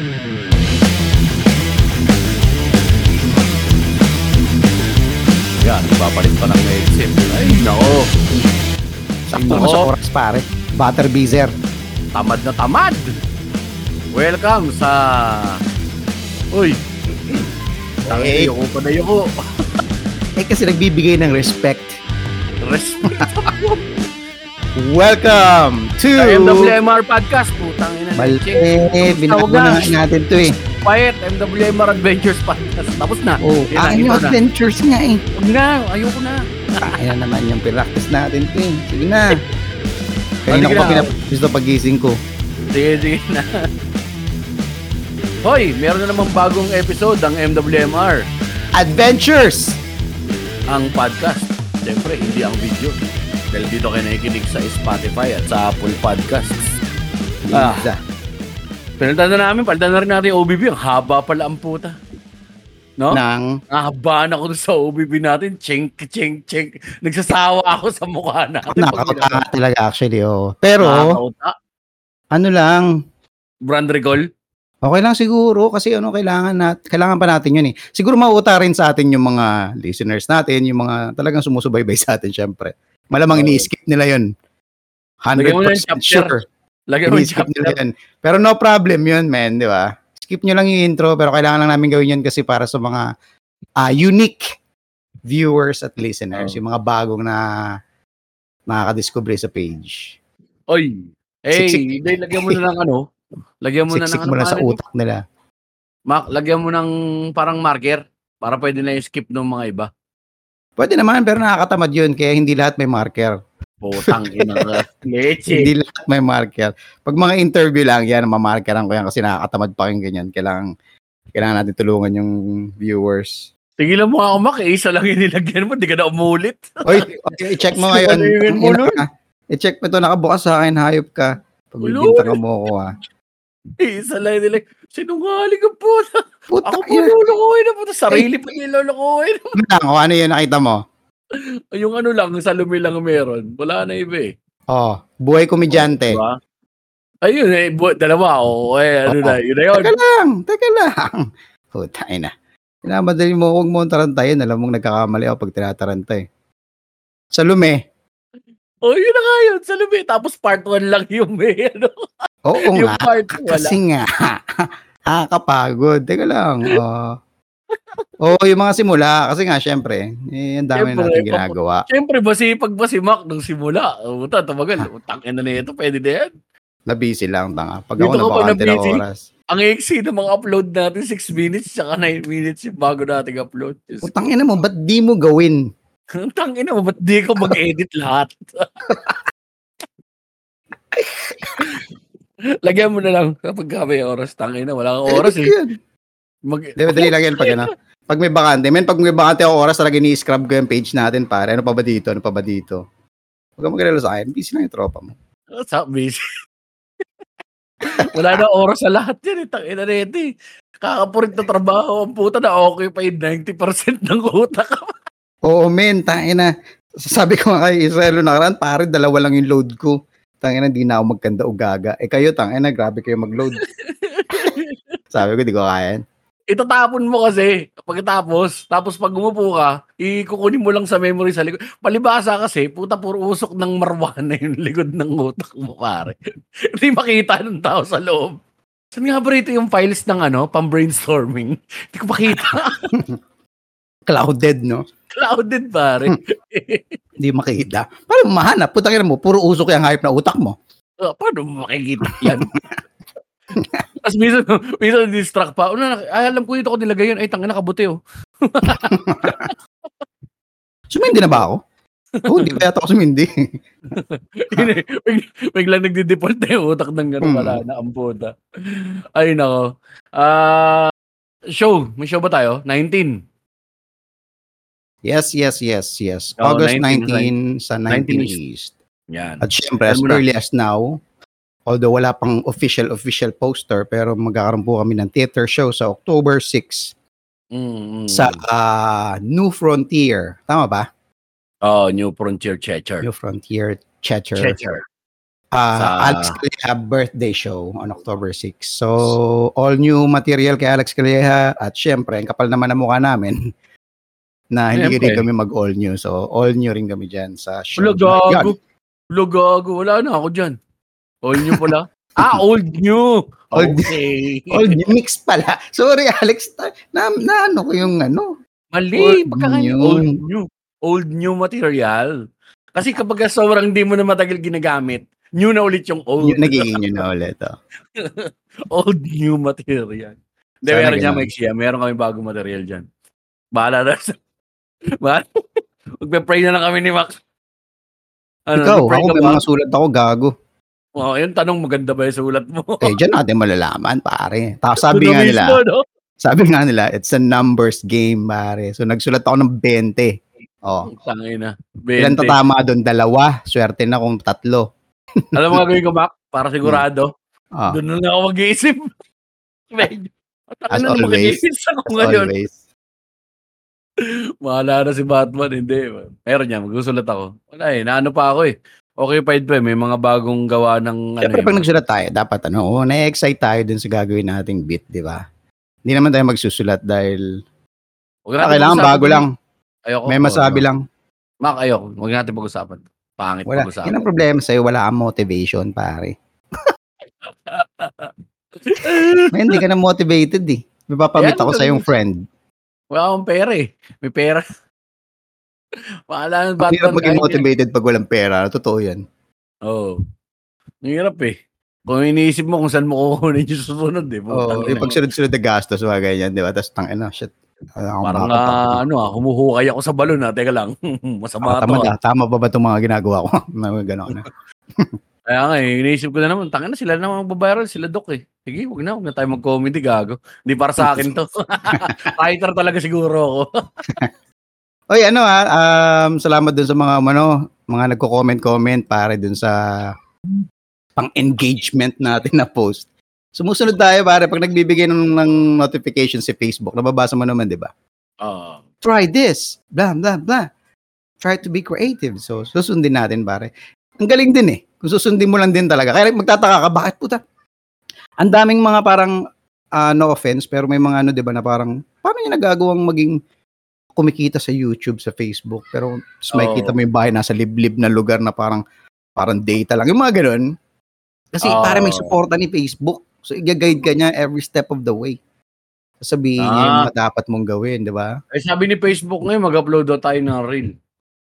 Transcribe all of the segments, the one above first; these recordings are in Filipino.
Yan, ipapalit pa ng exit. Ay, nako. Sakto na sa oras pare. Butter beezer. Tamad na tamad. Welcome sa... Uy. Tangin, Hey. yuko pa na yuko. Eh kasi nagbibigay ng respect. Respect. Welcome to... Sa MWMR Podcast, putang ina. Binago Tawag na. na natin to eh. Quiet, MWMR Adventures Podcast. Tapos na. Oh, na, ito yung na. adventures nga eh. Huwag na, ayoko na. Ayan naman yung practice natin to eh. Sige na. Kanina ko pa na. pinapractice to pagising ko. Sige, sige na. Hoy, meron na namang bagong episode ang MWMR, Adventures! ang podcast. Siyempre, hindi ang video. Dahil dito kayo nakikinig sa Spotify at sa Apple Podcasts. Ah. Pinalitan na namin, palitan na rin natin yung OBB. Ang haba pala ang puta. No? Nang Nahabahan ako dun sa OBB natin. Chink, chink, chink. Nagsasawa ako sa mukha natin. nakakatanga talaga actually oh. Pero Nakakauta. ano lang, Brand recall. Okay lang siguro kasi ano kailangan nat kailangan pa natin 'yun eh. Siguro mauuta rin sa atin yung mga listeners natin, yung mga talagang sumusubaybay sa atin syempre. Malamang ini-skip nila 'yun. Lagyan mo na yung 100% chapter. sure. Lagyan mo yung Ini-skip nila chapter. 'yun. Pero no problem 'yun, man, di ba? Skip nyo lang yung intro pero kailangan lang namin gawin 'yun kasi para sa mga ah, unique viewers at listeners, Oo. yung mga bagong na nakakadiscover sa page. Oy. Hey, Siksik. hindi, lagyan mo na ng ano. Lagyan mo na ng ano. mo na sa utak nila. Mak, lagyan mo ng parang marker para pwede na i-skip ng mga iba. Pwede naman pero nakakatamad 'yun kaya hindi lahat may marker. Putang ina. Leche. Hindi lahat may marker. Pag mga interview lang, yan, mamarkeran ko yan kasi nakakatamad pa yung ganyan. Kailangan, kailangan natin tulungan yung viewers. Tigilan mo nga ako, Mak. eh, Isa lang yung nilagyan mo. Di ka na umulit. Oy, okay, i-check mo ngayon. Ina ka. I-check mo ito, nakabukas sa akin, hayop ka. Pag Ulo. bibinta ka mo ko ha. Isa lang yung nilagyan. Sinungaling ka po. Puta, Ako yun. na po. Sarili pa. Ano lang, o, ano yun nakita mo? Yung ano lang, sa lumi lang meron. Wala na iba eh. Oh, buhay komedyante. Diba? Ayun eh, bu- dalawa. O, eh, ano Oo. na, yun na yun. Teka lang, teka lang. Puta, ina. Pinamadali mo, huwag mo tarantayin. Alam mong nagkakamali ako pag tinataranta eh. Sa lumi. O, yun na nga yun, sa lumi. Tapos part 1 lang yung may, ano, Oo yung nga. part 2 wala. Kasi nga, nakakapagod. Teka lang. Oh. oh, yung mga simula. Kasi nga, syempre, eh, ang dami Syempre, natin ginagawa. Siyempre, masipag ba si Mac nung simula? Uta, tumagal. Utang ina na ito, pwede na yan. Na-busy lang, tanga. Pag Dito ako nabakante na-busy? oras. Ang iksi ng mga upload natin, 6 minutes, tsaka 9 minutes yung bago nating upload. Diyos Utang ina mo, ba't di mo gawin? Ang tangin mo, ba't di ko mag-edit lahat? Lagyan mo na lang kapag ka may oras. Tangin na, wala kang oras eh. ko. Mag, Dali, dali lang yan pag ano. Pag may bakante, men, pag may bakante ako oras, talaga ni-scrub ko yung page natin, pare. Ano pa ba dito? Ano pa ba dito? Huwag kang magalala sa akin. Busy lang yung tropa mo. What's up, busy? wala na oras sa lahat yan. eh. Tangin na rin eh. Kakapurit na trabaho. Ang puta na okay pa yung 90% ng utak. Oo, men, tangin na. Sabi ko nga kay Israel na nakaraan, pare, dalawa lang yung load ko. Tangin na, di na ako magkanda o gaga. Eh kayo, tangin na, grabe kayo mag-load. Sabi ko, di ko kaya. Itatapon mo kasi pagkatapos, tapos pag umupo ka, ikukunin mo lang sa memory sa likod. Palibasa kasi, puta puro usok ng marwana yung likod ng utak mo, pare. Hindi makita ng tao sa loob. Saan nga ba rito yung files ng ano, pang brainstorming? Hindi ko makita. Clouded, no? Clouded, pare. Hindi makita. Paano mo mahanap? Putang ina mo, puro usok yung hype na utak mo. Uh, paano mo makikita yan? Tapos minsan, minsan distract pa. Ano, na- ay, alam ko dito ko nilagay yun. Ay, tanga nakabuti oh. Sumindi na ba ako? Oo, hindi pa yata ako sumindi. Big- Biglang nagdi-default na yung utak ng gano'n Hmm. wala na ang puta. Ay nako. Ah, show, may show ba tayo? 19. Yes, yes, yes, yes. Oo, August 19, 19, sa 19 19 East. East. Yan. At syempre, as early as now, although wala pang official official poster, pero magkakaroon po kami ng theater show sa October 6 Mm, mm. sa ah, New Frontier. Tama ba? oh, New Frontier Checher. New Frontier Checher. Checher. Ah, Sa- Alex Calleja birthday show on October 6. So, all new material kay Alex Calleja at syempre, ang kapal naman ng mukha namin na hindi Syempre. rin kami mag-all new. So, all new rin kami dyan sa show. Wala, Yan. gago. Wala, na ako dyan. Old new pala. ah, old new. Old- okay. All new mix pala. Sorry, Alex. Na, na ano ko yung ano. Mali. Old new. old new. Old new material. Kasi kapag sobrang di mo na matagal ginagamit, new na ulit yung old. Yung nagiging yun na ulit. Oh. old new material. Hindi, meron niya. Mike Shia. Meron kami bagong material dyan. Bahala na. sa- Ba? Magpe-pray na lang kami ni Max. Ano, Ikaw, ako may mga sulat ako, gago. Oh, yung tanong, maganda ba yung sulat mo? Eh, dyan natin malalaman, pare. Tapos sabi nga nila, no? sabi nga nila, it's a numbers game, pare. So, nagsulat ako ng 20. Oh. Tangay na. Ilan 20. tatama doon? Dalawa. Swerte na kung tatlo. Alam mo gagawin ko, Mac? Para sigurado. Ah, Doon na lang ako mag-iisip. Medyo. As always. mag-iisip ako ngayon? always. Mahala na si Batman. Hindi. Meron niya. Magsusulat ako. Wala eh. Naano pa ako eh. Occupied pa eh. May mga bagong gawa ng ano Siyempre, eh. pag nagsulat tayo, dapat ano, oh, na-excite tayo dun sa gagawin nating bit, di ba? Hindi naman tayo magsusulat dahil Huwag ah, kailangan bago lang. Ayoko. May masabi lang. Mac, ayoko. Huwag natin pag-usapan. Pangit Wala. pag-usapan. Yan ang problema sa'yo. Wala kang motivation, pare. May hindi ka na motivated eh. May papamit ako sa yung friend. Wala akong pera eh. May pera. Mahala ng Ang hirap maging motivated pag walang pera. Totoo yan. Oo. Oh. Hirap eh. Kung iniisip mo kung saan mo kukunin yung susunod eh. Oo, Putang yung ina. pag sunod-sunod na gastos, mga ganyan, di ba? Tapos tang ina, shit. Wala akong Parang ah, ano ah, humuhukay ako sa balon ah. Teka lang. Masama to Tama, ah. tama ba ba itong mga ginagawa ko? Gano'n na. Kaya nga eh, iniisip ko na naman, tanga na sila na magbabiral, sila dok eh. Sige, wag na, wag na tayo mag-comedy, gago. Hindi para sa akin to. Fighter talaga siguro ako. Oy, ano ah, um, salamat dun sa mga ano, mga nagko-comment-comment pare dun sa pang-engagement natin na post. Sumusunod tayo pare pag nagbibigay ng, ng notification si Facebook. Nababasa mo naman, 'di ba? Ah, Try this. Blah blah blah. Try to be creative. So, susundin natin pare. Ang galing din eh. Kung susundin mo lang din talaga. Kaya magtataka ka, bakit puta? Ang daming mga parang ah, no offense, pero may mga ano 'di ba na parang paano niya nagagawang maging kumikita sa YouTube, sa Facebook, pero mas may kita mo yung bahay nasa liblib na lugar na parang parang data lang. Yung mga ganun. Kasi Oo. para may suporta ni Facebook. So, i-guide ka niya every step of the way. Sasabihin niya yung Ah. mga dapat mong gawin, di ba? eh sabi ni Facebook ngayon, mag-upload daw tayo ng reel.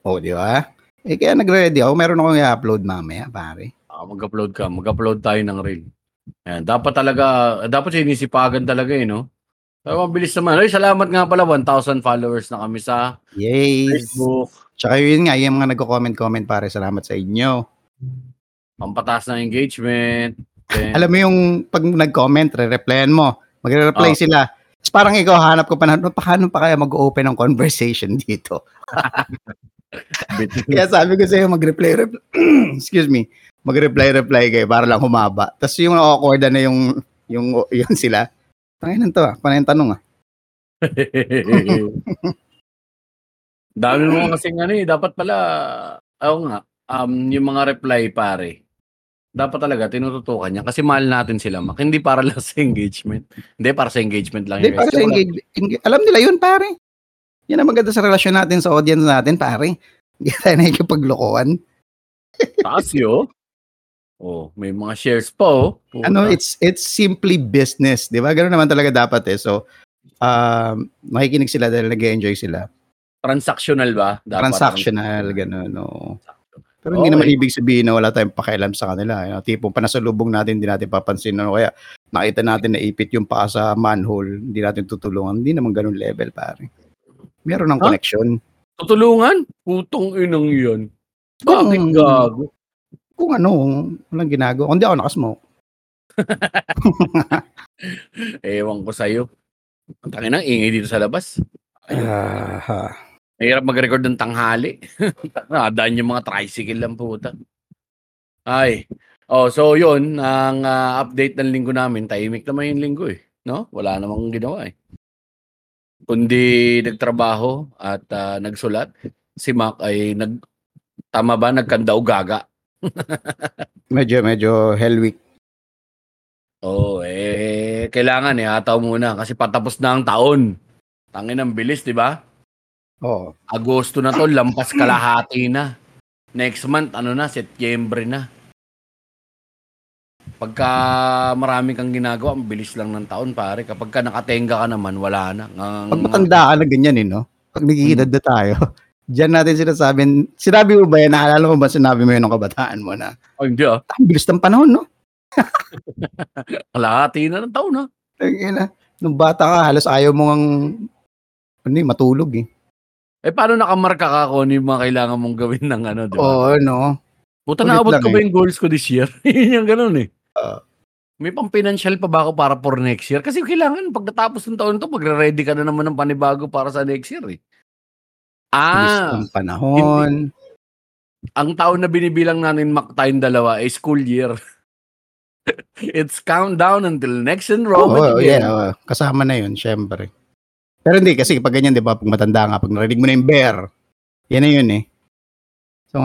O, di ba? Eh, kaya nag-ready ako. Meron akong i-upload mamaya, pare. Ah, mag-upload ka, mag-upload tayo ng reel. Ayan, dapat talaga, dapat sinisipagan talaga eh, no? Pero mabilis naman. Ay, salamat nga pala, 1,000 followers na kami sa Yay! Facebook. Tsaka yun nga, yung mga nagko-comment-comment, pare, salamat sa inyo. Pampatas ng engagement. Then, Alam mo yung pag nag-comment, re-replyan mo. Magre-reply Oh. sila. Tapos parang ikaw, hanap ko pa na, "No, paano pa kaya mag-open ng conversation dito? Kaya sabi ko sa'yo, mag-reply, reply, excuse me, mag-reply-reply kayo para lang humaba. Tapos yung awkward na yung, yung, yung sila. Tangin to ah, panay tanong ah. Dami mo kasi ano eh, dapat pala, ako nga, um, yung mga reply pare, dapat talaga tinututukan niya kasi mahal natin sila mak. Hindi para lang sa engagement. Hindi para sa engagement lang. Hindi, yun, para sa engage, engage- alam nila yun, pare. Yan ang maganda sa relasyon natin sa audience natin, pare. Hindi tayo nakikipaglokohan. Taas yun. Oh, may mga shares pa oh. Puta. Ano, it's it's simply business, 'di ba? Ganun naman talaga dapat eh. So, um, makikinig sila dahil nag-enjoy sila. transactional ba? Dapat Transactional, ganun, no. Pero hindi Okay. naman ibig sabihin na wala tayong pakialam sa kanila. You know, tipong panasalubong natin, hindi natin papansin. Ano, kaya nakita natin na ipit yung paa sa manhole, hindi natin tutulungan. Hindi naman ganun level, pare. Meron ng connection. Tutulungan? Putong inang yan. Kung- Bakit gago? Kung ano, walang ginagawa. Kung di ako nakasmoke. Ewan ko sa'yo. Ang tangin na, ingay dito sa labas. Ah, ha. Mahirap mag-record ng tanghali. Nadaan yung mga tricycle lang puta. Ay. Oh, so yun, ang ah, update ng linggo namin, tahimik naman yung linggo eh. No? Wala namang ginawa eh. Kundi nagtrabaho at ah, nagsulat. Si Mac ay nag tama ba nagkanda o gaga? Medyo, medyo hell week. Oo, eh, kailangan eh, hataw muna kasi patapos na ang taon. Tangin ang bilis, di ba? Oo. Agosto na to, lampas kalahati na. Next month, ano na, Setyembre na. Pagka marami kang ginagawa, ang bilis lang ng taon, pare. Kapag ka nakatenga ka naman, wala na. Ang, Pag matanda ka na ganyan eh, no? Pag nagigidad na tayo, Diyan natin sinasabi, sinabi mo ba yan, naalala mo ba sinabi mo yun ng kabataan mo na, Oh, hindi ah. ang bilis ng panahon, no? Kalahati na ng taon, ha? Tangina. Nung bata ka, halos ayaw mo ang, ano eh, matulog eh. Eh, paano nakamarka ka kung ano yung mga kailangan mong gawin ng ano, di ba? Oo, no? Puta, naabot ko eh. ba yung goals ko this year? Yun yung ganun eh. Ah. May pang financial pa ba ako para for next year? Kasi kailangan pagkatapos ng taon to, magre-ready ka na naman ng panibago para sa next year eh. Ah, ng panahon. ang taon na binibilang natin mak tayong dalawa ay school year. It's countdown until next enrollment Oo, again. yeah, oo. kasama na yun, syempre. Pero hindi, kasi pag ganyan, di ba, pag matanda nga, pag narinig mo na yung bear, yan na yun eh. So,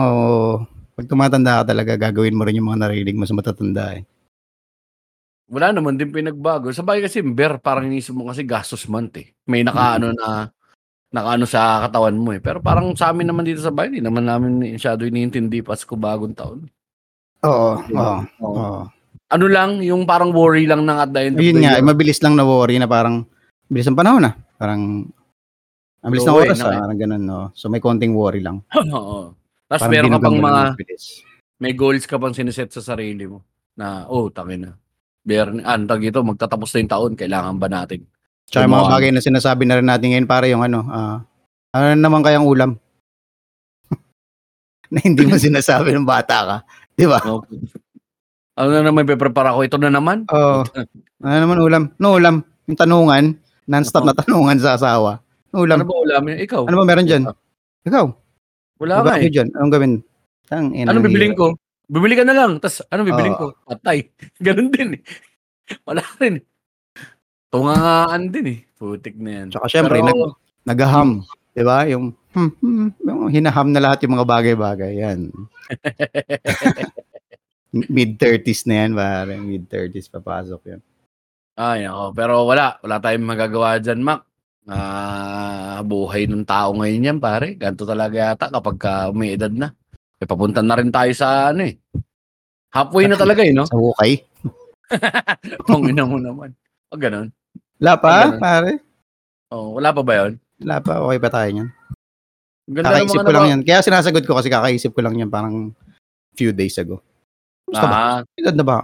pag tumatanda ka talaga, gagawin mo rin yung mga narinig mo sa matatanda eh. Wala naman din pinagbago. Sabay kasi bear, parang inisip mo kasi gastos month eh. May nakaano na nakaano sa katawan mo eh. Pero parang sa amin naman dito sa bahay, hindi naman namin masyado iniintindi Pasko bagong taon. Oo, Diba? oo, Oo. oo. Ano lang, yung parang worry lang ng at the end Yun nga, eh, year. mabilis lang na worry na parang, bilis ng panahon na. Parang, ang bilis ng Oo, eh, oras ah, parang ganun, no? So, may konting worry lang. Oo. Tapos meron ka pang mga, ng may goals ka pang siniset sa sarili mo. Na, oh, tangin na. Bear, ah, tag ito, magtatapos na yung taon, kailangan ba natin? Tsaka yung mga bagay na sinasabi na rin natin ngayon, para yung ano, ah, ano naman kayang ulam? na hindi mo sinasabi ng bata ka. Di ba? Okay. Ano na naman, pe-prepare ako, ito na naman. Oo. ano naman ulam? No ulam. Yung tanungan, non-stop na tanungan sa asawa. No Ano ulam. ba ulam? Ikaw? Ano ba meron dyan? Ikaw, Wala diba nga eh. dyan? Anong gawin? Tang, ina, ang bibiling ko? Bibili ka na lang. Tapos, anong bibiling Oo. ko? Patay. Ganun din eh. Wala rin. Tungangaan din eh. Putik na yan. Tsaka syempre, Pero, nag, naghaham. Di ba? Yung, hmm, hmm, yung hinaham na lahat yung mga bagay-bagay. Yan. Mid-30s na yan, pare. Mid-30s papasok yan. ay, ako. Pero wala. Wala tayong magagawa dyan, Mac. Ah, buhay ng tao ngayon yan, pare. Ganto talaga yata kapag ka may edad na. Eh, papunta na rin tayo sa ano eh. Halfway na talaga eh, no? Sa hukay. Kung ina mo naman. O, ganun. Wala pa, Ganun. pare. Oh, wala pa ba yun? Wala pa. Okay pa tayo niyan. Ganda Kakaisip ko lang naba- yan. Kaya sinasagot ko kasi kakaisip ko lang yan parang few days ago. Gusto ba? Ah, Edad na ba?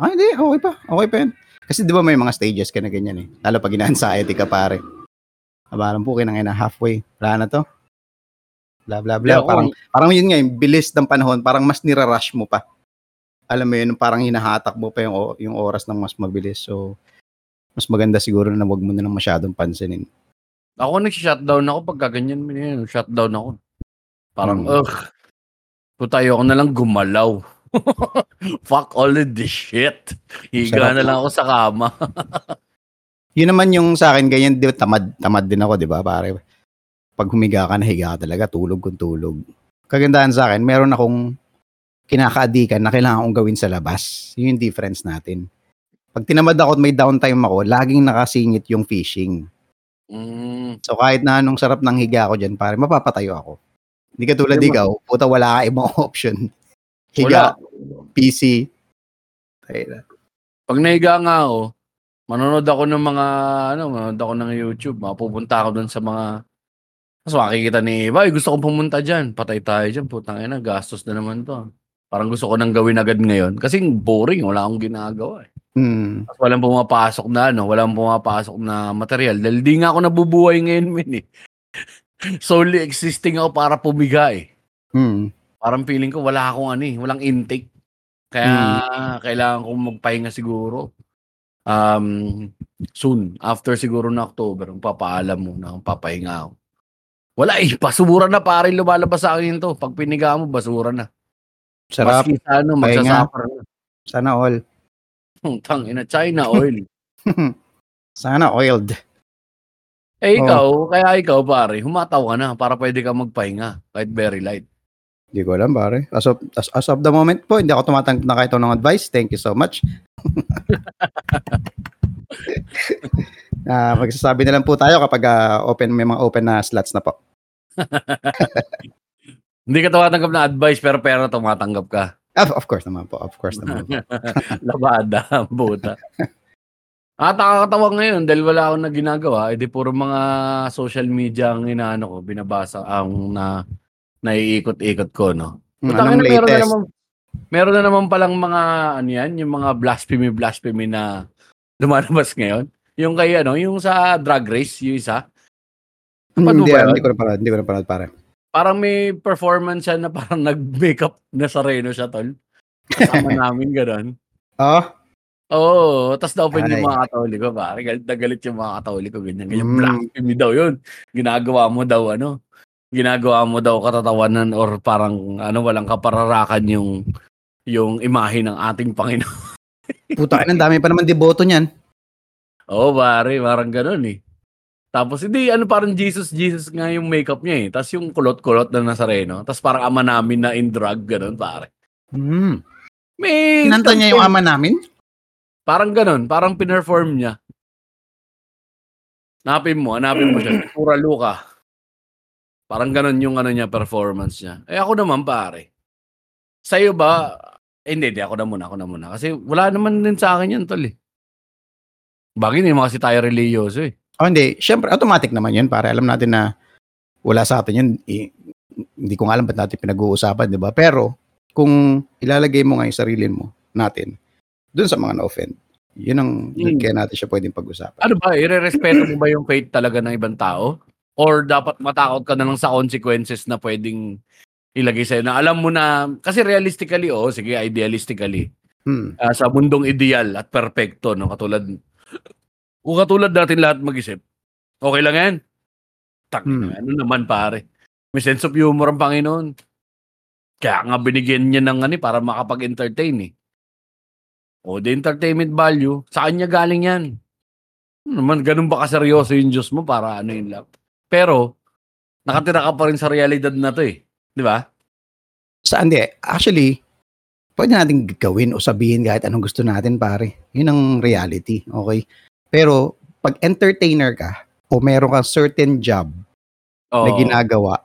Ah, hindi. Okay pa. Okay pa yan. Kasi di ba may mga stages ka na ganyan eh. Lalo pag ina-anxiety ka pare. Abarang po kinang ina halfway. Wala na to. Bla bla bla. Yeah, parang, parang yun nga, yung bilis ng panahon, parang mas nirarush mo pa. Alam mo yun, parang hinahatak mo pa yung, yung oras ng mas mabilis. So, mas maganda siguro na wag mo na lang masyadong pansinin. Ako nag-shutdown ako pag ganyan mo yun. Shutdown ako. Parang, Hmm. ugh. Puta, ayoko na lang gumalaw. Fuck all of this shit. Higa Sarap. na lang ako sa kama. Yun naman yung sa akin, ganyan, di ba, tamad, tamad din ako, di ba, pare? Pag humiga ka, nahiga ka talaga, tulog kung tulog. Kagandahan sa akin, meron akong kinakaadikan na kailangan kong gawin sa labas. Yun yung difference natin. Pag tinamad ako at may downtime ako, laging nakasingit yung fishing. Mm, So kahit na anong sarap ng higa ko dyan, pare, mapapatayo ako. Hindi ka tulad Hindi ikaw, puta wala ka ibang option. wala. Higa, PC. Tayo na. Pag nahiga nga ako, manonood ako ng mga, ano, manonood ako ng YouTube. Mapupunta ako dun sa mga, mas makikita ni Iba, "Ay, gusto kong pumunta dyan. Patay tayo dyan. Putang ina, gastos na naman to. Parang gusto ko nang gawin agad ngayon. Kasi boring, wala akong ginagawa eh. Hmm. Tapos walang pumapasok na ano, walang pumapasok na material. Dahil di nga ako nabubuhay ngayon, min eh. Solely existing ako para pumiga eh. Hmm. Parang feeling ko wala akong ano eh, walang intake. Kaya kailangan kong magpahinga siguro. Um, soon, after siguro na October, papaalam mo na kung papahinga ako. Wala eh, basura na pare lumalabas sa akin to. Pag piniga mo, basura na. Sarap. Maski sa ano, magsasuffer na. Sana all. Tang ina, China oil. Sana oiled. Eh Oo. ikaw, kaya ikaw pare, humataw ka na para pwede ka magpahinga kahit very light. Hindi ko alam, pare. As of, as, as of the moment po, hindi ako tumatanggap na kahit ng advice. Thank you so much. Ah, magsasabi na lang po tayo kapag ah, open may mga open na slots na po. Hindi ka tumatanggap na advice pero pera tumatanggap ka. Of, of course naman po. Of course naman po. Labada, buta. At nakakatawa ngayon dahil wala akong na ginagawa, edi puro mga social media ang inaano ko, binabasa ang na naiikot-ikot ko, no? Putang anong ina, meron na naman meron na naman palang mga ano yan, yung mga blasphemy blasphemy na lumalabas ngayon. Yung kay ano, yung sa drag race, yung isa, Hmm, Paano hindi, ba hindi ko na parang, hindi ko na parang, pare. parang may performance siya na parang nag-makeup na sa Reno siya, tol. Kasama namin gano'n. Oh, Oo, tapos na-open yung mga katoliko, pare. Galit na galit yung mga katoliko, ganyan. Ganyan, Mm. blasphemy daw yun. Ginagawa mo daw, ano, ginagawa mo daw katatawanan or parang, ano, walang kapararakan yung yung imahe ng ating Panginoon. puta, ang dami pa naman deboto niyan. Oo, pare, parang gano'n eh. Tapos, hindi, ano, parang Jesus, Jesus nga yung makeup niya eh. Tapos yung kulot-kulot na Nazareno. Tapos parang ama namin na in drug, gano'n, pare. Hmm. May... Kinanta niya yung ama namin? Parang gano'n, parang pinerform niya. Hanapin mo, hanapin mo siya. Pura Luka. Parang gano'n yung ano niya, performance niya. Eh ako naman pare. Sa'yo ba, eh, hindi, hindi, ako na muna, ako na muna. Kasi wala naman din sa akin yan, tol eh. Bagay naman kasi tayo religyoso eh. Oh, hindi. Siyempre, automatic naman yun, pare. Alam natin na wala sa atin yun. I- hindi ko nga alam ba't natin pinag-uusapan, di ba? Pero, kung ilalagay mo nga yung sarili mo, natin, dun sa mga na-offend, yun ang, Hmm. kaya natin siya pwedeng pag-usapan. Ano ba, ire-respeto mo ba yung faith talaga ng ibang tao? Or dapat matakot ka na lang sa consequences na pwedeng ilagay sa'yo na alam mo na, kasi realistically, oh, sige, idealistically, Hmm. ah, sa mundong ideal at perpekto, no? Katulad, kung katulad natin lahat mag-isip, okay lang yan. Tak, Hmm. ano naman pare. May sense of humor ang Panginoon. Kaya nga binigyan niya ng ano eh, para makapag-entertain eh. O, the entertainment value, sa kanya galing yan. Ano naman, ganun ba kaseryoso yung Diyos mo para ano yun lang. Pero, nakatira ka pa rin sa realidad na to eh. Di ba? Saan di? Actually, pwede natin gawin o sabihin kahit anong gusto natin, pare. Yun ang reality, okay? Pero, pag entertainer ka, o meron kang certain job Oo. na ginagawa,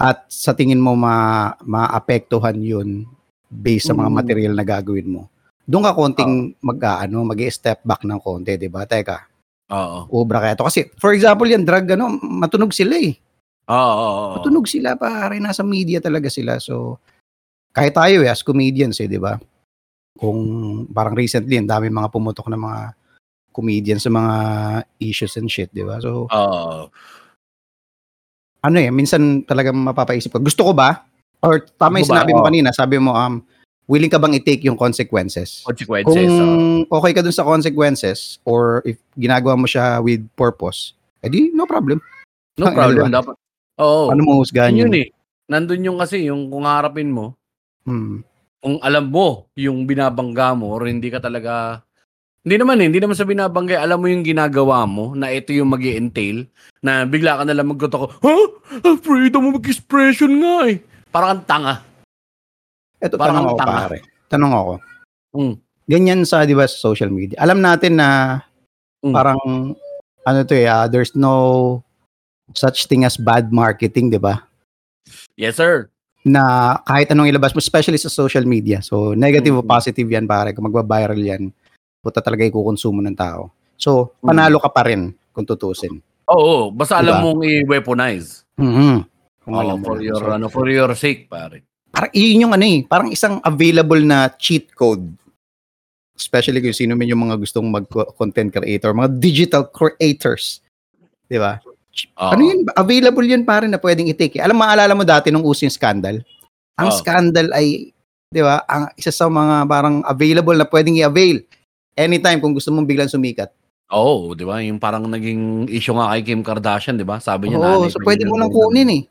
at sa tingin mo ma maapektuhan yun based sa mga Mm. material na gagawin mo. Doon ka konting mag ano, mag-step back ng konti, 'di ba? Teka, Oo. ubra kaya to kasi for example, yan drug ano, matunog sila eh. Oo. Matunog sila pare, nasa media talaga sila. So kahit tayo eh, as comedians eh, 'di ba? Kung parang recently, ang dami mga pumutok na mga comedians sa mga issues and shit, 'di ba? So Oo. ano eh, minsan talagang mapapaisip ko, gusto ko ba? Or tama yung sinabi mo kanina, sabi mo, um, willing ka bang i-take yung consequences? Consequences. Kung oo. okay ka dun sa consequences, or if ginagawa mo siya with purpose, edi no problem. No problem. Dapat. Oo. Ano mo husgahan yun yun? eh. Nandun yung kasi, yung kung harapin mo, Hmm. kung alam mo yung binabangga mo or hindi ka talaga hindi naman eh, hindi naman sa binabangga, alam mo yung ginagawa mo na ito yung mag entail na bigla ka nalang magkota ko, ha? Huh? Freedom of expression nga eh. Parang tanga. Eto, Parang tanong ako tanga. pare. Tanong ako. Mm. Ganyan sa, di ba, sa social media. Alam natin na Mm. parang, ano to eh, ah, there's no such thing as bad marketing, di ba? Yes, sir. na kahit anong ilabas mo, especially sa social media. So, negative o Mm. positive yan, pare. Kung magba-viral yan, puta talaga ikukonsumo ng tao. So, Mm. panalo ka pa rin kung tutusin. Oo, basta Diba? alam mong i-weaponize. Mhm. Kung Oo, alam mo for yan. your So, ano, for your sake, pare. parang yun yung ano eh, parang isang available na cheat code. Especially kung sino man yung mga gustong mag-content creator, mga digital creators. Di ba? Oo. Ano yun? Available yun pare na pwedeng i-take. eh. Alam, maalala mo dati nung uso yung scandal? Ang Oo. scandal ay, di ba, ang isa sa mga parang available na pwedeng i-avail anytime kung gusto mong biglang sumikat. Oo, di ba? Yung parang naging issue nga kay Kim Kardashian, di ba? Sabi niya Oo, nanay so pa pwede mo na- lang kunin eh.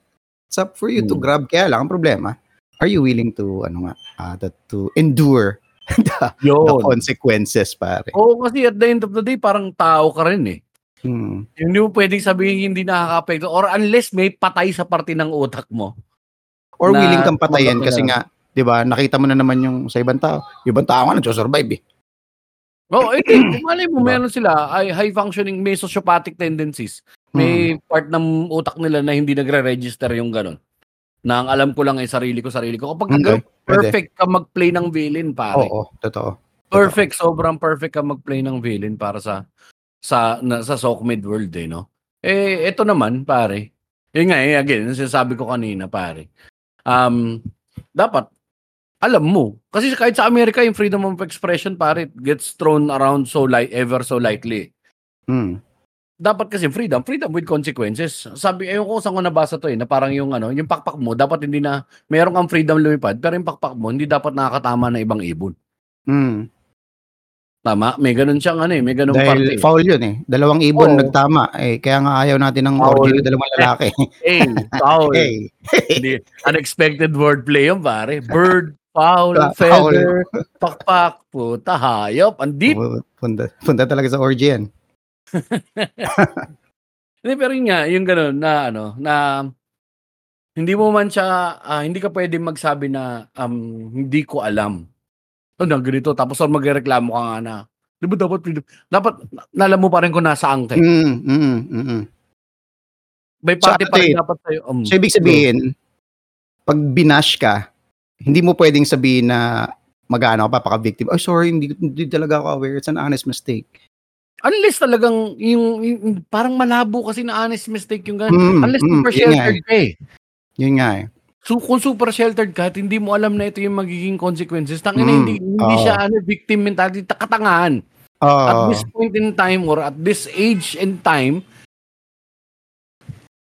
It's up for you to Hmm. grab. Kaya lang, ang problema, are you willing to, ano nga, ah, to, to endure the, the consequences, pare? Oo, kasi at the end of the day, parang tao ka rin eh. Hmm. Hindi mo pwedeng sabihin hindi nakaka-apekto or unless may patay sa parte ng utak mo. Or Na willing kang patayin kasi na- nga, 'di ba? Nakita mo na naman yung sa ibang tao. Yung ibang tao nga nagso-survive eh. Oo, eh, hindi. Malay mo, Diba? meron sila, ay high functioning, may sociopathic tendencies. May part ng utak nila na hindi nagre-register yung ganun. Na ang alam ko lang ay sarili ko, sarili ko. Kapag Okay, pwede. perfect ka mag-play ng villain, pare. Oo, totoo. Perfect, sobrang perfect ka mag-play ng villain para sa sa na, sa Sockmid world eh, no? Eh, ito naman, pare. Yun nga, eh, again, sinasabi ko kanina, pare. Um, dapat, alam mo. Kasi kahit sa Amerika, yung freedom of expression, pare, it gets thrown around so light, ever so lightly. Hmm. Dapat kasi freedom, freedom with consequences. Sabi, ayun ko saan ko nabasa to eh, na parang yung ano, yung pakpak mo, dapat hindi na, meron kang freedom lumipad, pero yung pakpak mo, hindi dapat nakakatama na ibang ibon. Hmm. Tama? May ganun siyang ano eh, may ganun parte. Dahil foul yun eh. Dalawang ibon Oo. nagtama. Eh, kaya nga ayaw natin ng Foul. orgy na dalawang lalaki. Hey, foul. hey. Hindi, unexpected wordplay yun, pare. Bird, foul, Foul. feather, pakpak, puta, hayop. Ang deep. Punta, punta talaga sa orgy yan. Hindi, pero yun nga, yung gano'n na ano, na hindi mo man siya, ah, hindi ka pwede magsabi na um, hindi ko alam. Ano, ganito. Tapos or magreklamo ka nga na, di ba dapat, dapat, nalam mo pa rin kung nasaan ka. eh. Mm, mm, mm, mm. May So, party pa rin dapat sa'yo. Um, So, ibig sabihin, pag binash ka, hindi mo pwedeng sabihin na mag-ano ka pa, paka-victim. Oh, sorry, hindi, hindi talaga ako aware. It's an honest mistake. Unless talagang yung, yung- parang malabo kasi na honest mistake yung ganun. Mm, Unless mm, super sheltered ka eh. Yun nga eh. So kung super sheltered ka at hindi mo alam na ito yung magiging consequences, tangina Mm, hindi hindi oo. siya ano victim mentality, katangahan. At Oo. this point in time or at this age and time,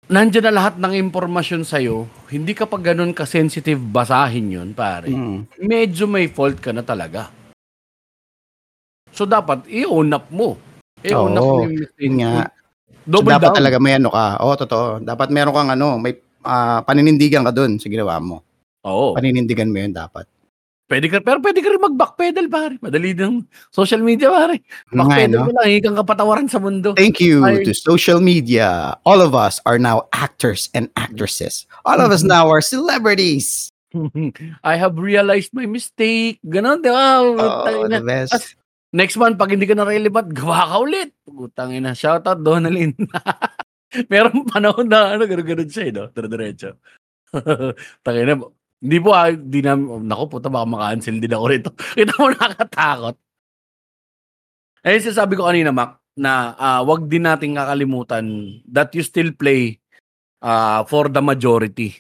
nandiyan na lahat ng impormasyon sa'yo, hindi ka pa ganun ka-sensitive basahin yun, pare. Mm. Medyo may fault ka na talaga. So dapat i-own up mo. I-own up mo yung mistake nga. mo. So, Double dapat down. talaga may ano ka. Oo, totoo. Dapat meron kang ano, may ah, paninindigan ka dun sa ginawa mo. Oo. Paninindigan mo yun dapat. Pwede ka, pero pwede ka rin mag-backpedal, pare. Madali ng social media, pare. Backpedal mo lang, hikang kapatawaran sa mundo. Thank you Ay- to social media. All of us are now actors and actresses. All of us now are celebrities. I have realized my mistake. Ganon, di ba? Oh, the best. As- Next month, pag hindi ka na relevant, gawa ka ulit. Putang ina. Shoutout, Donalyn. Meron panahon na, ano, gano'n-gano'n siya, eh, no? Dire-diretso. Tangina, hindi po, ah, di na, naku, puta, baka maka-cancel din ako rito. Kita mo, nakakatakot. Eh, sasabi ko kanina, Mac, na ah, wag din nating kakalimutan that you still play ah, for the majority.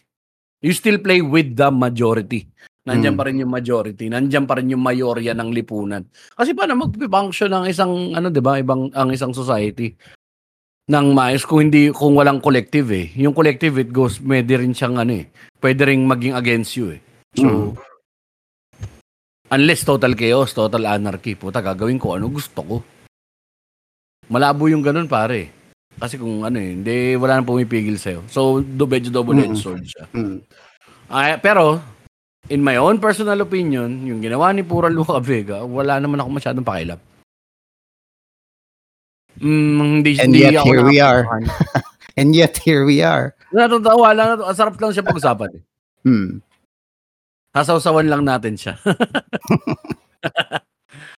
You still play with the majority. Nandiyan Mm. pa rin yung majority, nandiyan pa rin yung mayorya ng lipunan. Kasi paano mag-function ng isang ano 'di ba, ibang ang isang society ng maayos kung hindi kung walang collective eh. Yung collective it goes pwede rin siyang ano eh. Pwede ring maging against you eh. So unless total chaos, total anarchy, puta gagawin ko ano gusto ko. Malabo yung ganun pare. Kasi kung ano eh, hindi wala nang pumipigil sa'yo. So, do medyo double-edged Mm. sword siya. Mm. Ay, pero, in my own personal opinion, yung ginawa ni Pura Luca Vega, wala naman ako masyadong pakialam. Mm, hindi, And hindi yet, here we are. And yet, here we are. Natatawa lang, ang sarap lang siya pag-usapan. Eh. Hmm. Sasawsawan lang natin siya.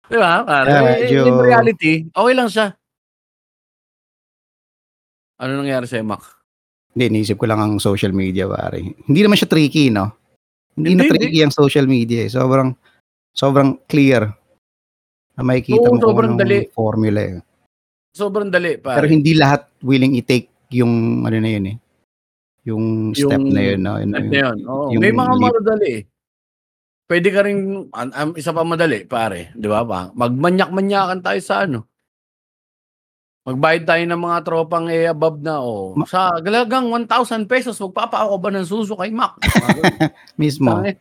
Di ba? Pare? Yeah, Eh, In reality, okay lang siya. Ano nangyari sa'yo, Mac? Hindi, iniisip ko lang ang social media, pare. Hindi naman siya tricky, no? Hindi, Hindi, na tricky ang social media. Eh. Sobrang, sobrang clear na makikita Oo, mo kung sobrang anong dali. formula. Eh. Sobrang dali, pare. Pero hindi lahat willing i-take yung, ano na yun eh. Yung step Yung na yun, no? Yun- Step na yun. Oo. yung May mga leap. madali. Pwede ka rin, an, an- isa pa madali, pare. Di ba ba? Magmanyak-manyakan tayo sa ano. Magbayad tayo ng mga tropang eh above na oh. Ma- Sa galagang 1,000 pesos, magpapako ba ng suso kay Mac? Mismo. ganun.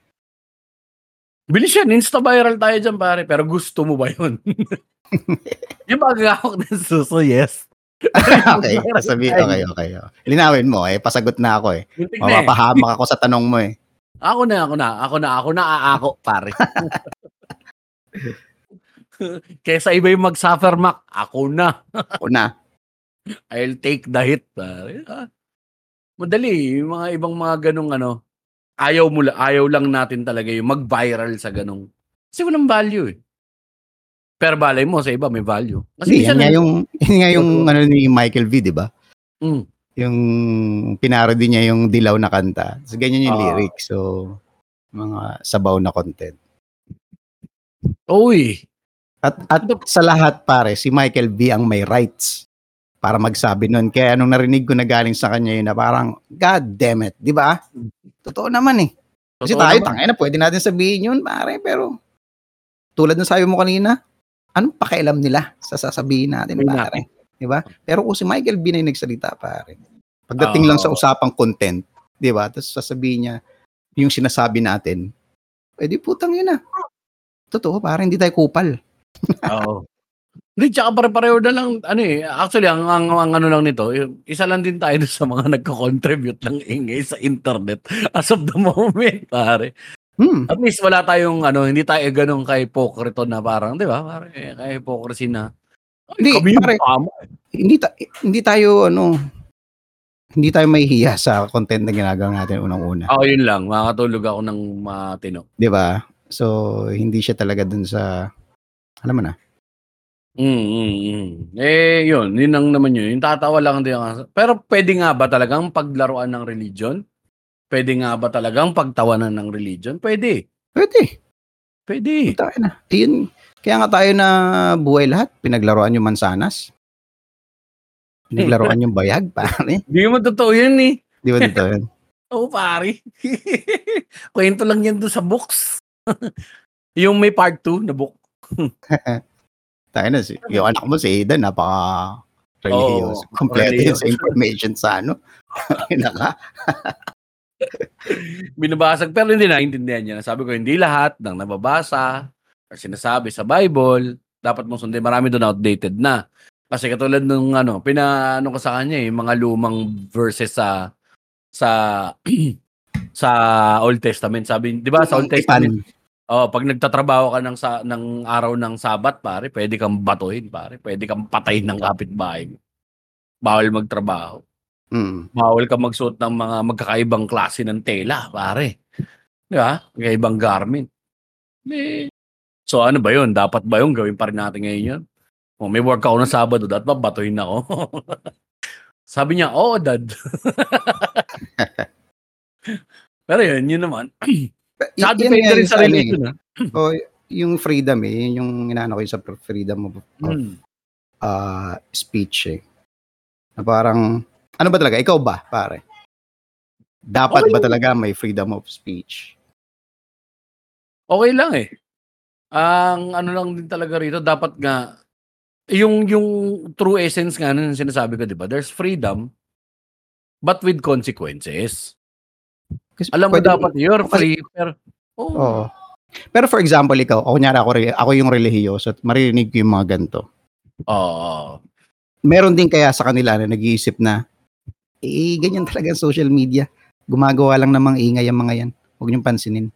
Bilis yan, insta-viral tayo dyan pare, pero gusto mo ba yun? yung pagkakawak ng suso, yes. okay, sabi, okay, okay. Linawin mo, eh. Pasagot na ako, eh. Eh. Mapapahamak ako sa tanong mo, eh. Ako na, ako na, ako na, ako na aako, pare. Kesa iba yung mag-suffer, Mac, ako na. Ako na. I'll take the hit, pare. Ah, Madali, yung mga ibang mga ganong ano, ayaw mo ayaw lang natin talaga yung mag-viral sa ganong. Kasi walang value eh. Pero balay mo sa iba may value. Kasi yan nga yung, yan nga yung ano ni Michael V, di ba? Mm. Yung pinarody niya yung dilaw na kanta. So, ganyan yung Ah. lyrics. So, mga sabaw na content. Uy. At, at sa lahat pare, si Michael V ang may rights para magsabi nun. Kaya nung narinig ko na galing sa kanya yun na parang, God damn it, di ba? Totoo naman eh. Kasi Totoo tayo, tangay na, pwede natin sabihin yun, pare, pero tulad ng sabi mo kanina, anong pakialam nila sa sasabihin natin, Sabihin pare? Di ba? Pero kung si Michael B na yung nagsalita, pare, pagdating lang sa usapang content, di ba? Tapos sasabihin niya, yung sinasabi natin, pwede putang yun na. Totoo, pare, hindi tayo kupal. Oo. Hindi, tsaka pare-pareho na lang, ano eh, actually, ang, ang, ang ano lang nito, isa lang din tayo sa mga nagko-contribute ng ingay sa internet as of the moment, pare. Hmm. At least wala tayong, ano, hindi tayo ganun kay hypocrite na parang, di ba, parang eh, kay hypocrisy na, Hindi, kami pare. tama. hindi ta- hindi tayo ano hindi tayo mahihiya sa content na ginagawa natin unang-una, Ako yun lang, makakatulog ako ng matino. 'di ba? So hindi siya talaga dun sa alam mo na. Mm, mm. Eh, yun, yun ang naman yun. Yung tatawa lang din. ako. Pero pwede nga ba talagang paglaruan ng religion? Pwede nga ba talagang pagtawanan ng religion? Pwede. Pwede. Pwede. Tayo na. Yun, kaya nga tayo na buhay lahat, pinaglaruan yung mansanas. Pinaglaruan yung bayag, pare. Hindi mo totoo yun eh. Di ba dito yun? Oo, pare. Kwento lang yan doon sa books. yung may part 2 na book. Tayo na. Si, yung anak mo si Aidan, napaka religious. Oo, Kompleto yun sa information sa ano. Naka. Binabasag pero hindi naintindihan niya. Sabi ko, hindi lahat ng nababasa or sinasabi sa Bible, dapat mong sundin. Marami doon outdated na. Kasi katulad nung ano, pinaano ko sa kanya eh, mga lumang verses sa sa sa Old Testament. Sabi, 'di ba sa Old Testament, oh, pag nagtatrabaho ka ng sa ng araw ng Sabat, pare, pwede kang batuhin, pare. Pwede kang patayin ng kapitbahay. mo. Bawal magtrabaho. Mm. Bawal ka magsuot ng mga magkakaibang klase ng tela, pare. Di ba? Magkaibang garment. Eh, So ano ba yun? Dapat ba yun? Gawin pa rin natin ngayon yun? Oh, may work ako ng Sabado, dapat ba batuhin ako? Sabi niya, oo, dad. Pero yun, yun naman. Saka Y- yan depende nga rin yung sa ano eh. religion, ha? O, yung freedom eh, yun yung inaano ko yung sa freedom of, of Hmm. uh, speech eh. Na parang, ano ba talaga? Ikaw ba, pare? Dapat Okay ba talaga may freedom of speech? Okay lang eh. Ang ano lang din talaga rito, dapat nga, yung, yung true essence nga nun, yung sinasabi ko, di ba? There's freedom, but with consequences. Kasi Alam mo pwede- dapat you're kasi- free, pero, oh, Oo. Pero for example, ikaw, ako kunyari ako, ako yung relihiyoso at marinig ko yung mga ganito. Oo. Meron din kaya sa kanila na nag-iisip na, eh, ganyan talaga ang social media. Gumagawa lang namang ingay ang mga yan. Huwag niyong pansinin.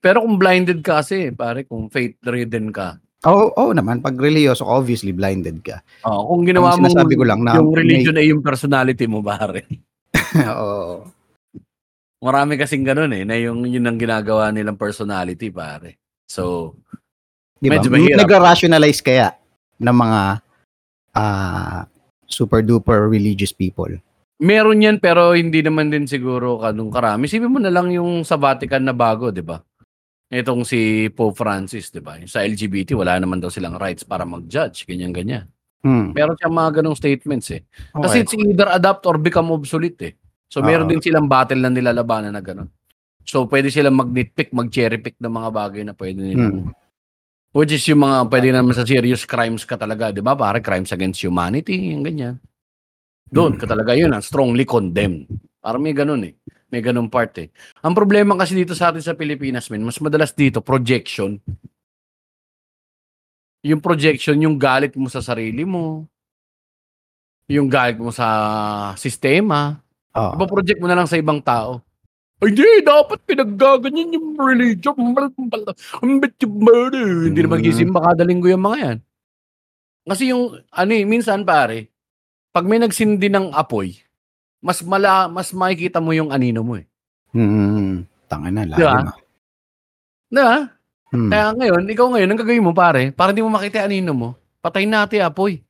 Pero kung blinded ka kasi, pare, kung faith-ridden ka, Oo, oo naman. Pag relihiyoso, obviously blinded ka. oh, kung ginawa mo ko lang na yung may- religion ay yung personality mo, pare. Oo. Marami kasing ganun eh, na yung yun ang ginagawa nilang personality, pare. So, Di ba? Medyo mahirap. Nag-rationalize kaya ng mga ah super duper religious people. meron yan pero hindi naman din siguro kanong karami. Isipin mo na lang yung sa Vatican na bago, di ba? Itong si Pope Francis, di ba? Sa LGBT, wala naman daw silang rights para mag-judge, ganyan-ganyan. Hmm. Meron siyang mga ganong statements eh. Kasi Okay. it's either adapt or become obsolete eh. So meron Oo. din silang battle na nilalabanan na gano'n. So pwede silang mag-nitpick, mag-cherry pick ng mga bagay na pwede nilang Hmm. Which is yung mga pwede naman sa serious crimes ka talaga, di ba? Para crimes against humanity, yung ganyan. Doon ka talaga yun, ah, strongly condemned. Parang may ganun eh. May ganun part eh. Ang problema kasi dito sa atin sa Pilipinas, men, mas madalas dito, projection. Yung projection, yung galit mo sa sarili mo, yung galit mo sa sistema, Oo. Ipa-project mo na lang sa ibang tao. Ay, Hindi, dapat pinaggaganyan yung religion. Hindi na Mm. mag-isimba kada linggo yung mga yan. Kasi yung, ano eh, minsan pare, pag may nagsindi ng apoy, mas mala, mas makikita mo yung anino mo eh. Hmm. Tanga na, lalim ah. Diba? Hmm. Kaya ngayon, ikaw ngayon, ang gagawin mo pare, para di mo makita anino mo, patayin natin apoy.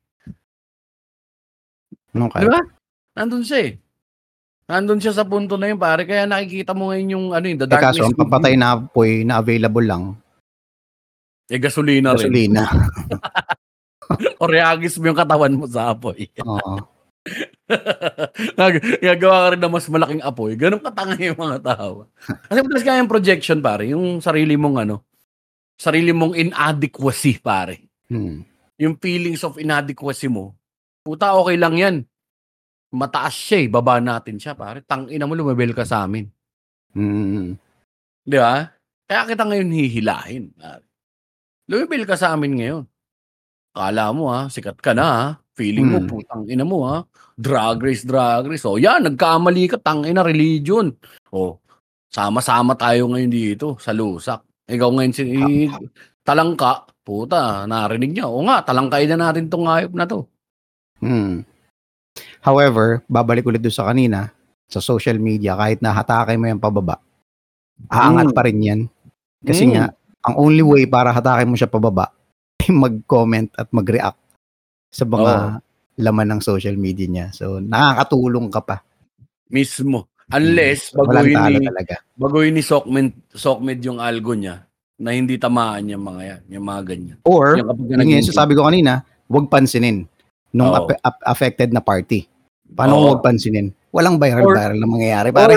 Okay. Di ba? Nandun siya eh. Nandun siya sa punto na yun pare, kaya nakikita mo ngayon yung ano yung the Eh, kaso, darkness. ang papatay na apoy na available lang, Eh, gasolina rin. gasolina. o reagis mo yung katawan mo sa apoy. Oo. Nag- Gagawa ka rin ng mas malaking apoy. Ganun katanga yung mga tao. Kasi madalas kaya yung projection, pare. Yung sarili mong ano, sarili mong inadequacy, pare. Hmm. Yung feelings of inadequacy mo, puta, okay lang yan. Mataas siya eh. Baba natin siya, pare. Tangina mo, lumabel ka sa amin. Hmm. Di ba? Kaya kita ngayon hihilahin. pare. Lumabel ka sa amin ngayon. Kala mo ha, sikat ka na ha. Feeling mo, Hmm. putang ina mo ha. Drag race, drag race. O yan, nagkamali ka, tangina, religion. O, sama-sama tayo ngayon dito sa lusak. Ikaw ngayon si talangka, puta, narinig niya. O nga, talangkay na natin tong hayop na to. Hmm. However, babalik ulit doon sa kanina, sa social media, kahit na hatake mo yung pababa, aangat Mm. pa rin yan. Kasi Mm. nga, ang only way para hatakin mo siya pababa, ay mag-comment at mag-react sa mga laman ng social media niya. So, nakakatulong ka pa. Mismo. Unless, Walang baguhin talo ni, talaga. baguhin ni Sockmed, Sockmed yung algo niya na hindi tamaan yung mga yan, yung mga ganyan. Or, Yung kapag yung sasabi ko kanina, huwag pansinin nung ape- ap- affected na party. Paano huwag pansinin? Walang viral-viral na mangyayari, Or, pare.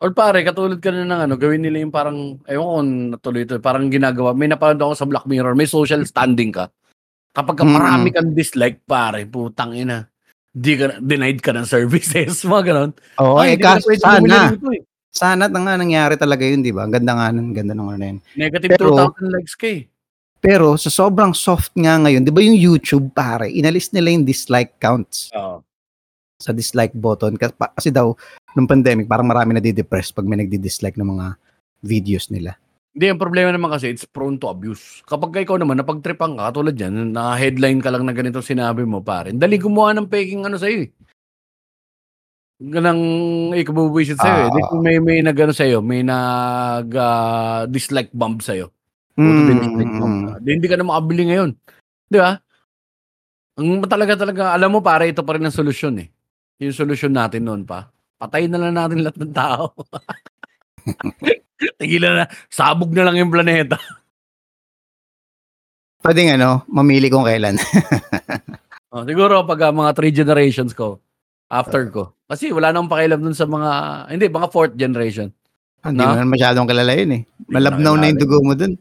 or pare, katulad ka na ng ano, gawin nila yung parang, ewan ko natuloy ito, parang ginagawa. May napanood ako sa Black Mirror, may social standing ka. Kapag ka Mm. marami kang dislike, pare, putang ina. Di ka, denied ka ng services, mga ganon. Oo, Ay, eh, ka sana. nito eh. Sana na nga nangyari talaga yun, di ba? Ang ganda nga nun, ganda nung ano na yun. Negative Pero- 2,000 likes ka eh. Pero sa sobrang soft nga ngayon, di ba yung YouTube pare, inalis nila yung dislike counts Oo. Sa dislike button. Kasi, kasi daw, nung pandemic, parang marami na depress pag may nagdi-dislike ng mga videos nila. Hindi, ang problema naman kasi, it's prone to abuse. Kapag ka ikaw naman, napagtripan ka, katulad yan, na-headline ka lang na ganito sinabi mo, pare. Dali gumawa ng peking ano sa'yo eh. Ganang ikabubuisit sa'yo eh. Ah. Di kung may, may nag ano sa'yo, may nag ah, dislike bomb sa'yo. Puto Mm, mm. Di, hindi ka na makabili ngayon. Di ba? Ang talaga talaga, alam mo pare, ito pa rin ang solusyon eh. Yung solusyon natin noon pa. Patayin na lang natin lahat ng tao. Tigilan na. Sabog na lang yung planeta. Pwedeng ano, mamili kung kailan. Oh, siguro pag ah, mga three generations ko, after ko. Kasi wala nang pakialam dun sa mga, hindi, mga fourth generation. Hindi Na? mo masyadong kilala yun eh. Malabnaw na yung nakilala. dugo mo dun.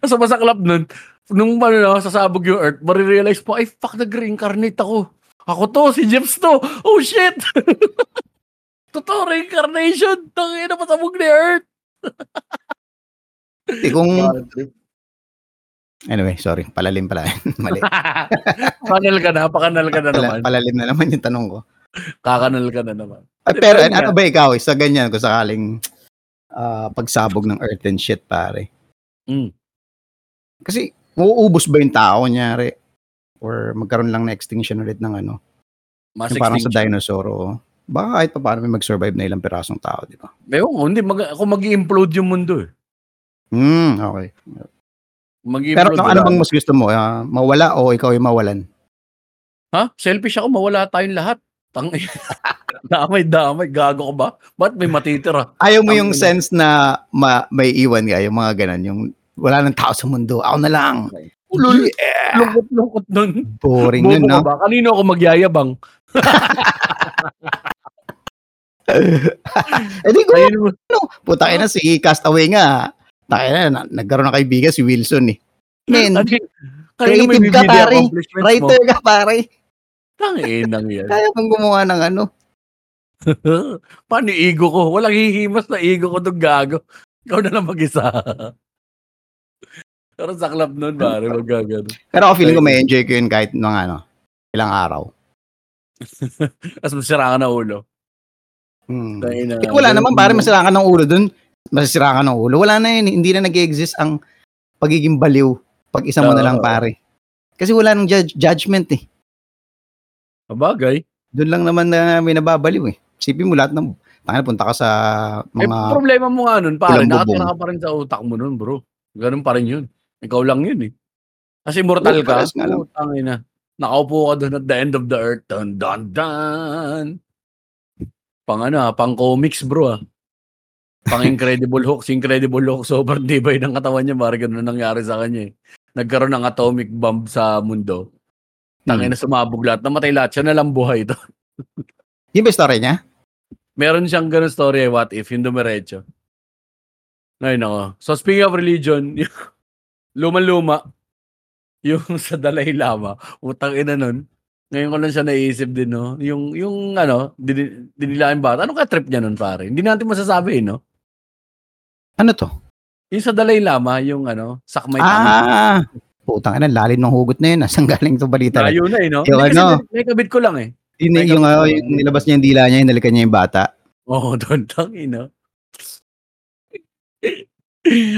Sa masaklap nun, nung ano na, sasabog yung earth, marirealize po, ay fuck, nag-reincarnate ako. Ako to, si Jeps to. Oh shit! Totoo, reincarnation. Tangin na pasabog ni earth. Eh, kung, anyway, sorry, palalim pala. Mali. Pakanal ka na, pakanal ka na Pala, naman. palalim na naman yung tanong ko. Kakanal ka na naman. Ay, pero pero ano ba ikaw, sa ganyan, kung sakaling ah, pagsabog ng earth and shit, pare. Mm. Kasi, mauubos ba yung tao, kunyari? Or magkaroon lang na extinction ulit ng ano? Mass Yung parang sa extinction. dinosaur, oo. Baka kahit pa paano may mag-survive na ilang pirasong tao, di ba? Ko, hindi, mag, ako mag-implode yung mundo eh. Hmm, okay. Mag-implode. Pero ano, ano bang mas gusto mo? Ah, mawala o ikaw yung mawalan? Ha? Selfish ako, mawala tayong lahat. Tang damay, damay. Gago ka ba? Ba't may matitira? Ayaw mo yung sense na ma- may iwan ka, yung mga ganun, yung wala ng tao sa mundo, ako na lang. Ulul, Yeah! lungkot-lungkot nun. Boring nun, no? ba? Kanino ako magyayabang? Eh di ko, Kanino, puta na si Castaway nga. Tayo na, nagkaroon ng kaibigan si Wilson eh. Men, may creative ka, pare. mo? writer ka pare. Tanginang yan. Kaya kang gumawa ng ano. Paano ego ko? Walang hihimas na ego ko doon gago. Ikaw na lang mag-isa. Pero saklap nun, pare, magagano. Pero ako feeling ko may enjoy ko yun kahit mga ano, ilang araw. Tapos masira ka na ulo. Hmm. Tangina. Eh, wala naman pare, masira ka ng ulo dun. Masisira ka ng ulo. Wala na yun. Hindi na nag-exist ang pagiging baliw pag isa mo na lang pare. Kasi wala nang judge- judgment eh. Kabagay. Doon lang naman na may nababaliw eh. Sipin mo lahat ng, tangina, punta ka sa Eh, mga, problema mo nga nun, pare, nakatira ka pa rin sa utak mo nun, bro. Ganun pa rin yun. Ikaw lang yun eh. Kasi immortal ka. Putang ina. Nakaupo ka doon at the end of the earth. Dun, dun, dun. Pang ano, ah, pang comics, bro ah. Pang Incredible Hulk. Si Incredible Hulk, sobrang tibay ng katawan niya. Parang ganun ang nangyari sa kanya eh. Nagkaroon ng atomic bomb sa mundo. Tangin na sumabog lahat. Namatay lahat. Siya na lang buhay ito. Yung ba story niya? Meron siyang ganun story eh, what if, yung dumiretso. Ay, nako. So, speaking of religion, luma-luma, yung sa Dalai Lama, utang ina nun, ngayon ko lang siya naisip din, no? Yung, yung ano, din, dinilain bata. Ano ka trip niya nun, pare? Hindi natin masasabi, eh, no? Ano to? Yung sa Dalai Lama, yung ano, sakmay. Ah, putang ina, lalim ng hugot na yun. Nasaan galing itong balita? Layo na, eh, no? Yung ano? may kabit ko lang, eh. Yun, yung, kapatid ah, ko. yung nilabas niya yung dila niya, hinalikan niya yung bata. Oo, oh, doon, tangin, no?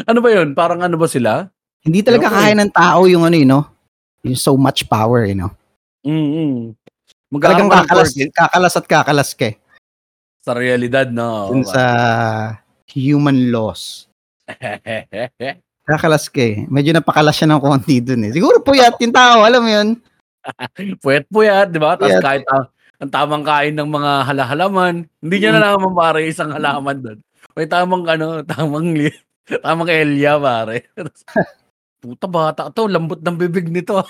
ano ba yun? Parang ano ba sila? Hindi talaga ko kaya ng tao yung ano yun, no? Yung so much power, you know? Mm-mm. Talagang Magkakaroon ka kakalas, kakalas at kakalas ka eh. sa realidad, no? Dun sa human laws. Kakalas ka eh. Medyo napakalas siya ng konti dun eh. Siguro puyat yung tao, alam mo yun? Puyat-puyat, di ba? Tapos Puyat. kahit ah, ang tamang kain ng mga halahalaman, hindi niya Mm. na naman pare isang halaman doon. May tamang ano, tamang li- tamang elya pare. Puta bata to, lambot ng bibig nito.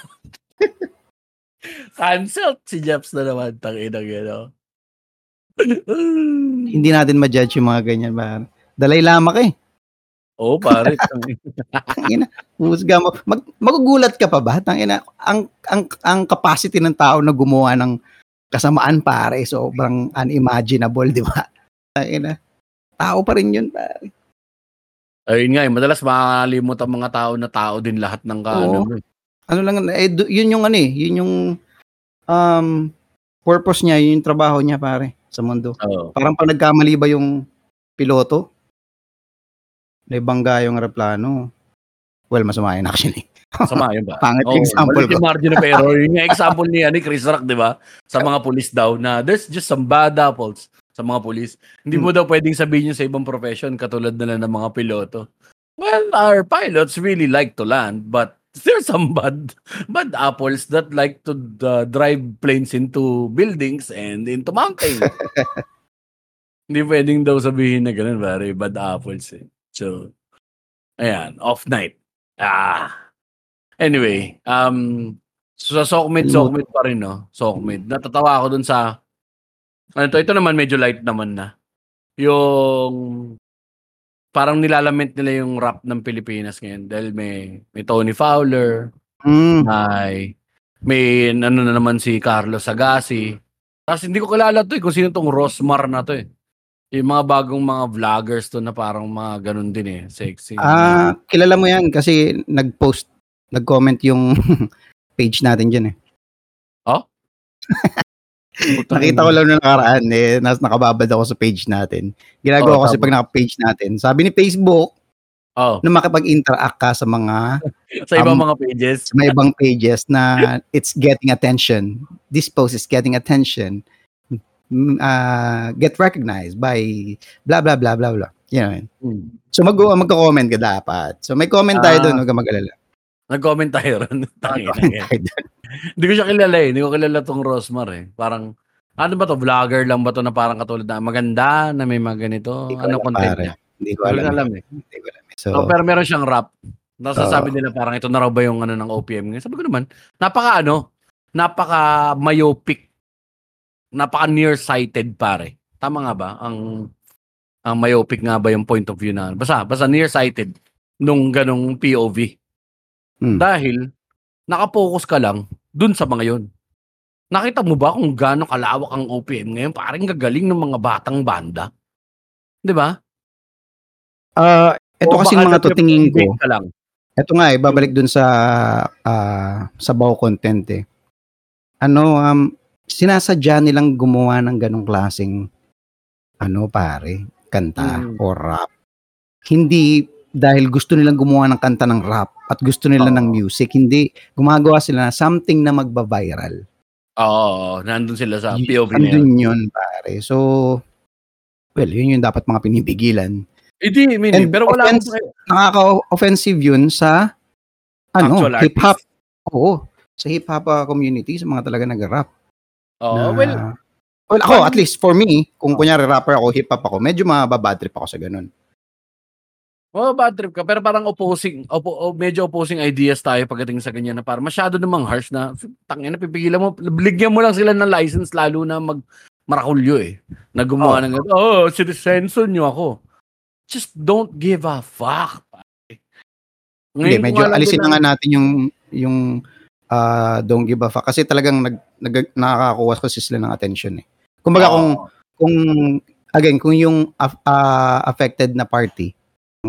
Cancelled si Jeps na naman, tangina gano. Hindi natin ma-judge yung mga ganyan. Ba? Dalay lama ka eh. Oo, pare. tangina. Tangina, husga mo. Mag, magugulat ka pa ba? Tangina, ang, ang, ang capacity ng tao na gumawa ng kasamaan pare, sobrang unimaginable, di ba? Tangina, tao pa rin yun, pare. Ayun nga, eh, madalas makakalimot ang mga tao na tao din lahat ng ka, Oo. ano, eh. Ano lang, eh, du- yun yung ano eh, yun yung um, purpose niya, yun yung trabaho niya, pare, sa mundo. Oo. Parang pag nagkamali ba yung piloto, naibangga yung aeroplano. Well, masama yun actually. Sama yun ba? Pangit yung example ko. yung margin of error. Yun yung example ni, ano, Chris Rock, di ba? Sa mga pulis daw na there's just some bad apples sa mga pulis. Hindi mo daw pwedeng sabihin yun sa ibang profession katulad na lang ng mga piloto. Well, our pilots really like to land, but there's some bad bad apples that like to uh, drive planes into buildings and into mountains. Hindi pwedeng daw sabihin na ganun, pare. Bad apples eh. So, ayan, off night. Ah. Anyway, um, so sa Sokmed, Sokmed pa rin, no? Sokmed. Natatawa ako dun sa, ano to, ito naman medyo light naman na. Yung, parang nilalament nila yung rap ng Pilipinas ngayon dahil may, may Tony Fowler, Mm. may, may ano na naman si Carlos Agassi. Tapos hindi ko kilala to eh, kung sino tong Rosmar na to eh. Yung mga bagong mga vloggers to na parang mga ganun din eh, sexy. Ah, kilala mo yan kasi nag-post, nag-comment yung page natin dyan eh. Putang Nakita ko lang na nakaraan eh, nas nakababad ako sa page natin. Ginagawa Oo, ko kasi pag naka-page natin. Sabi ni Facebook Oh, na makipag-interact ka sa mga sa ibang Um, mga pages. sa may ibang pages na it's getting attention. This post is getting attention. Ah, get recognized by blah blah blah blah blah. Yun. Hmm. So mag magko-comment ka dapat. So may comment tayo Ah. doon, huwag ka mag-alala. Nag-comment tayo ron. Hindi ko siya kilala eh. Hindi ko kilala tong Rosmar eh. Parang, ano ba to? Vlogger lang ba to na parang katulad na maganda, na may mga ganito? Alam, content pare. niya? Hindi ko alam. alam eh. Hindi ko alam. So, So, pero meron siyang rap. Nasasabi nila parang ito na raw ba yung ano ng OPM ngayon. Sabi ko naman, napaka ano, napaka myopic, napaka nearsighted pare. Tama nga ba? Ang ang myopic nga ba yung point of view na? Basta, basta nearsighted nung ganong POV. Hmm. Dahil nakapokus ka lang dun sa mga yun. Nakita mo ba kung gaano kalawak ang OPM ngayon? Parang gagaling ng mga batang banda. 'Di ba? ah, ito O kasi mga to tingin ko. ka lang. Ito nga eh, babalik dun sa ah, sa baw content eh. Ano, um, sinasadya nilang gumawa ng ganong klaseng ano pare, kanta Mm. o rap. Hindi dahil gusto nilang gumawa ng kanta ng rap at gusto nila ng Oo. music, hindi gumagawa sila na something na magba-viral. Oo, nandun sila sa POV na yun. Andun yun, pare. So, well, yun yung dapat mga pinipigilan. Hindi, Mini, And pero wala offense- akong Nakaka-offensive yun sa ano, Actual hip-hop. Oo. Sa hip-hop uh, community, sa mga talaga nag-rap. Oo, na- well, well, ako, at least for me, kung Oh. kunyari rapper ako, hip-hop ako, medyo mababad trip ako sa ganun. Oh, bad trip ka, pero parang opposing, opo, medyo opposing ideas tayo pagdating sa ganyan na parang masyado namang harsh na, tangin na, pipigilan mo, bigyan mo lang sila ng license lalo na mag marakulyo eh. Na gumawa Oh. ng ganito, oh, sinisensor nyo ako. Just don't give a fuck. pare. Hindi, Ngayon medyo alisin na nga natin yung yung ah, don't give a fuck kasi talagang nag, nag nakakakuha kasi sila ng attention eh. Kumbaga kung Oo. kung again kung yung ah, affected na party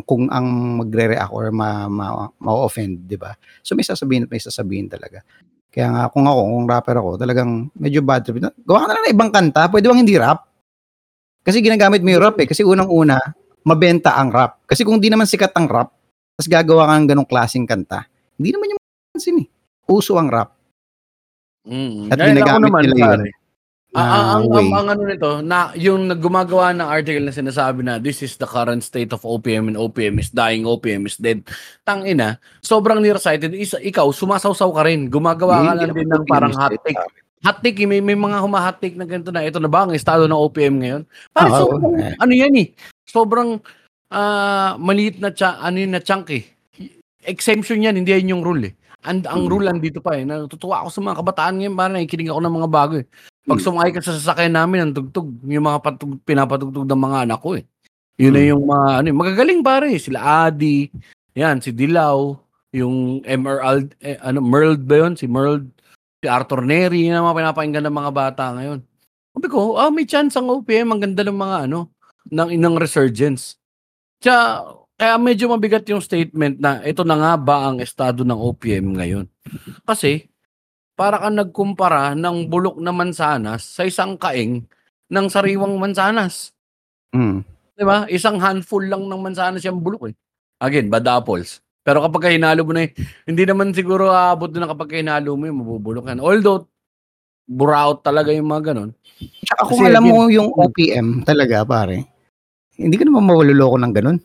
kung ang magre-react or ma, ma, ma-offend, 'di ba? So may sasabihin at may sasabihin talaga. Kaya nga kung ako, kung rapper ako, talagang medyo bad trip. Gawa ka na lang ng ibang kanta, pwede bang hindi rap? Kasi ginagamit mo yung rap eh. Kasi unang-una, mabenta ang rap. Kasi kung di naman sikat ang rap, tapos gagawa ka ng ganong klaseng kanta, hindi naman yung mapansin eh. Uso ang rap. Mm. At Ngayon, ginagamit naman, nila yun pare, na Ah, ah, ang, way. ang, ang ano nito, na yung naggumagawa ng article na sinasabi na this is the current state of OPM and OPM is dying, OPM is dead. Tang ina, sobrang nearsighted. Isa, ikaw, sumasawsaw ka rin. Gumagawa ka lang din ng parang is hot take. Hot take, eh, may, may mga huma-hot take na ganito na. Ito na ba ang estado ng OPM ngayon? Parang oo. sobrang, Eh. ano yan eh, sobrang ah, maliit na, cha, ano yun na chunk eh. Exemption yan, hindi yan yung rule eh. And ang Hmm. rule andito pa eh. Natutuwa ako sa mga kabataan ngayon, parang nakikinig ako ng mga bago eh. Pag sumakay ka sa sasakyan namin, ang tugtog, yung mga patug, pinapatugtog ng mga anak ko eh. Yun na Hmm. yung mga, ano, magagaling pare. Sila Adi, yan, si Dilaw, yung Emerald, eh, ano, Merld ba yun? Si Merld, si Arthur Neri, yun ang mga pinapakinggan ng mga bata ngayon. Sabi ko, ah, may chance ang OPM, ang ganda ng mga, ano, ng, ng resurgence. Kaya, kaya medyo mabigat yung statement na ito na nga ba ang estado ng OPM ngayon. Kasi, para kang nagkumpara ng bulok na mansanas sa isang kaing ng sariwang mansanas. Mm. Di ba? Isang handful lang ng mansanas yung bulok eh. Again, bad apples. Pero kapag hinalo mo na eh, hindi naman siguro aabot na kapag hinalo mo yung mabubulok yan. Although, buraot talaga yung mga ganon. Tsaka kung Kasi alam mo yung OPM talaga, pare, hindi ka naman mawaluloko ng ganun.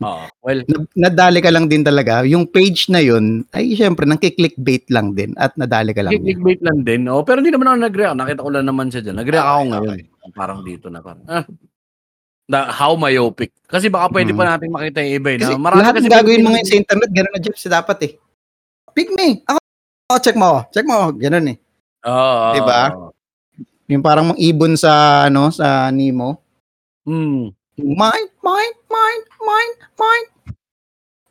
Oo. Well, Na- Nadali ka lang din talaga. Yung page na yun, ay syempre, nang clickbait lang din at nadali ka lang. din. clickbait lang din. Oh, pero hindi naman ako nag-react. Nakita ko lang naman siya dyan. Nag-react ako Okay, ngayon. Parang dito na parang, ah, na, how myopic. Kasi baka pwede Mm. pa natin makita yung iba. eh, Kasi Na, marami lahat kasi gagawin mo ngayon sa internet, gano'n na Jeff, dapat eh. Pick me! Ako, oh, check mo. Check mo. Ganun eh. Oo. Diba? Yung parang mga ibon sa, ano, sa Nemo. Hmm. Mine, mine, mine, mine, mine.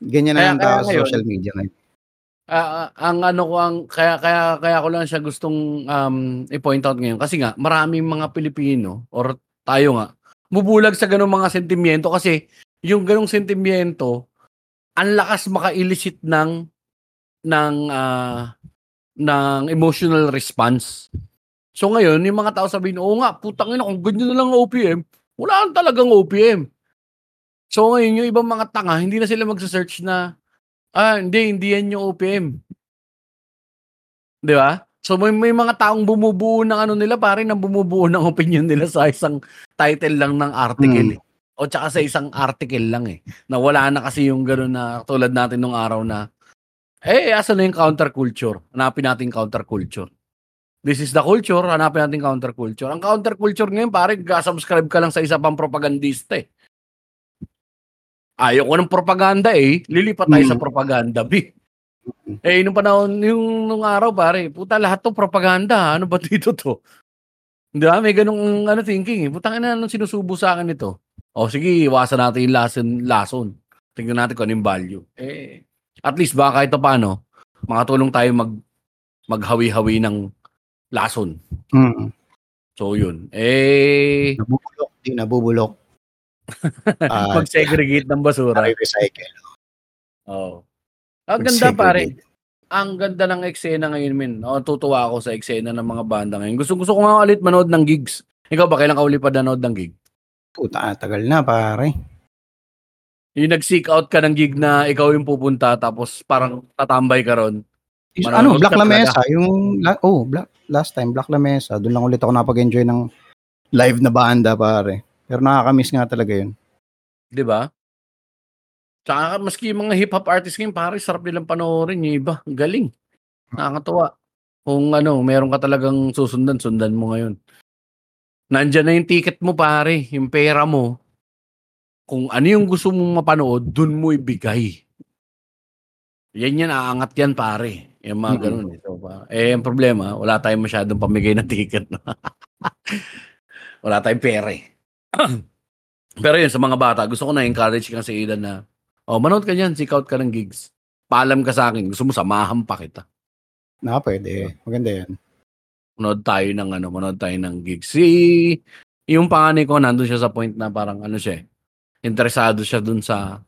Ganyan na Kaya- ang kaya tao sa social media ngayon. Ah, ang ano ko ang kaya kaya kaya ko lang siya gustong um i-point out ngayon kasi nga maraming mga Pilipino or tayo nga bubulag sa ganung mga sentimiento kasi yung ganung sentimiento ang lakas maka-elicit ng ng ah, ng emotional response. So ngayon, yung mga tao sabihin, oo nga, putang ina, kung ganyan na lang ang OPM, wala nang talagang OPM. So ngayon, yung ibang mga tanga, hindi na sila magsa-search na, ah, hindi, hindi yan yung OPM. Di ba? So may, may mga taong bumubuo ng ano nila, pare, nang bumubuo ng opinion nila sa isang title lang ng article. Mm. Eh. O tsaka sa isang article lang eh. Na wala na kasi yung gano'n na tulad natin nung araw na, eh, asa na yung counterculture? Hanapin natin counterculture. This is the culture, hanapin natin counterculture. Ang counterculture ngayon, pare, subscribe ka lang sa isa pang propagandista eh. Ayaw ko ng propaganda eh. Lilipat tayo sa Mm. propaganda, B. Eh, nung panahon, yung nung araw, pare, puta, lahat to propaganda. Ano ba dito to? Di ba? May ganong ano, thinking eh. Putang ina, anong sinusubo sa akin ito? O sige, iwasan natin yung lason, lason. Tingnan natin kung ano yung value. Eh, at least baka pa paano, makatulong tayo mag maghawi-hawi ng lason. Mm. So yun. Eh, Nabubulok. Di nabubulok. Ah, mag-segregate ng basura. recycle. Oo. Ang ganda pare. Ang ganda ng eksena ngayon, min. Oh, tutuwa ako sa eksena ng mga banda ngayon. Gusto gusto ko nga ulit manood ng gigs. Ikaw ba kailan ka uli pa nanood ng gig? Puta, tagal na, pare. Yung nag-seek out ka ng gig na ikaw yung pupunta tapos parang tatambay ka ron. Manonood ano, Black ka La talaga. Yung la- oh, Black last time Black La Mesa, doon lang ulit ako napag-enjoy ng live na banda pare. Pero nakaka-miss nga talaga 'yun. 'Di ba? Tsaka maski yung mga hip-hop artist ngayon, pare, sarap nilang panoorin yung iba. Galing. Nakakatuwa. Kung ano, meron ka talagang susundan, sundan mo ngayon. Nandyan na yung ticket mo, pare. Yung pera mo. Kung ano yung gusto mong mapanood, dun mo ibigay. Yan yan, aangat yan, pare. Yung mga Mm. ganun. Eh. So, pa, eh, ang problema, wala tayong masyadong pamigay ng ticket. wala tayong pera eh. Pero yun, sa mga bata, gusto ko na encourage ka sa Idan na, oh, manood ka niyan, seek out ka ng gigs. Paalam ka sa akin, gusto mo samahan pa kita. Na pwede. Maganda 'yan. Manood tayo ng ano, manood tayo ng gigs. Si, yung panganay ko, nandun siya sa point na parang ano siya, eh, interesado siya dun sa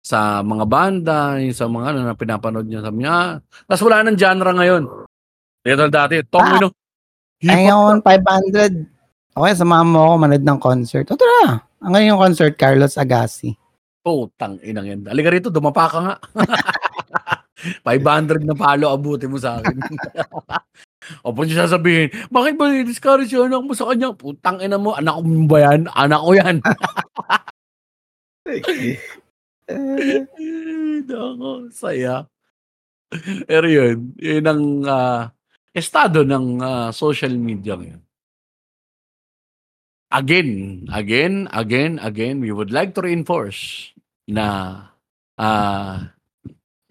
sa mga banda, yung sa mga ano na pinapanood niya. Sabi niya, ah, tapos wala nang genre ngayon. Ito dati, tong Ah, ano, Ngayon 500. Okay, samahan mo ako manood ng concert. O tara. Ang ngayon yung concert Carlos Agassi. Putang inang yan. Halika rito, dumapa ka nga. 500 na palo abuti mo sa akin. o po siya sasabihin, bakit ba discourage yung anak mo sa kanya? Putang ina mo, anak mo ba yan? Anak ko yan. Nako, saya. Pero yun, yun ang ah, estado ng ah, social media ngayon. Again, again, again, again, we would like to reinforce na ah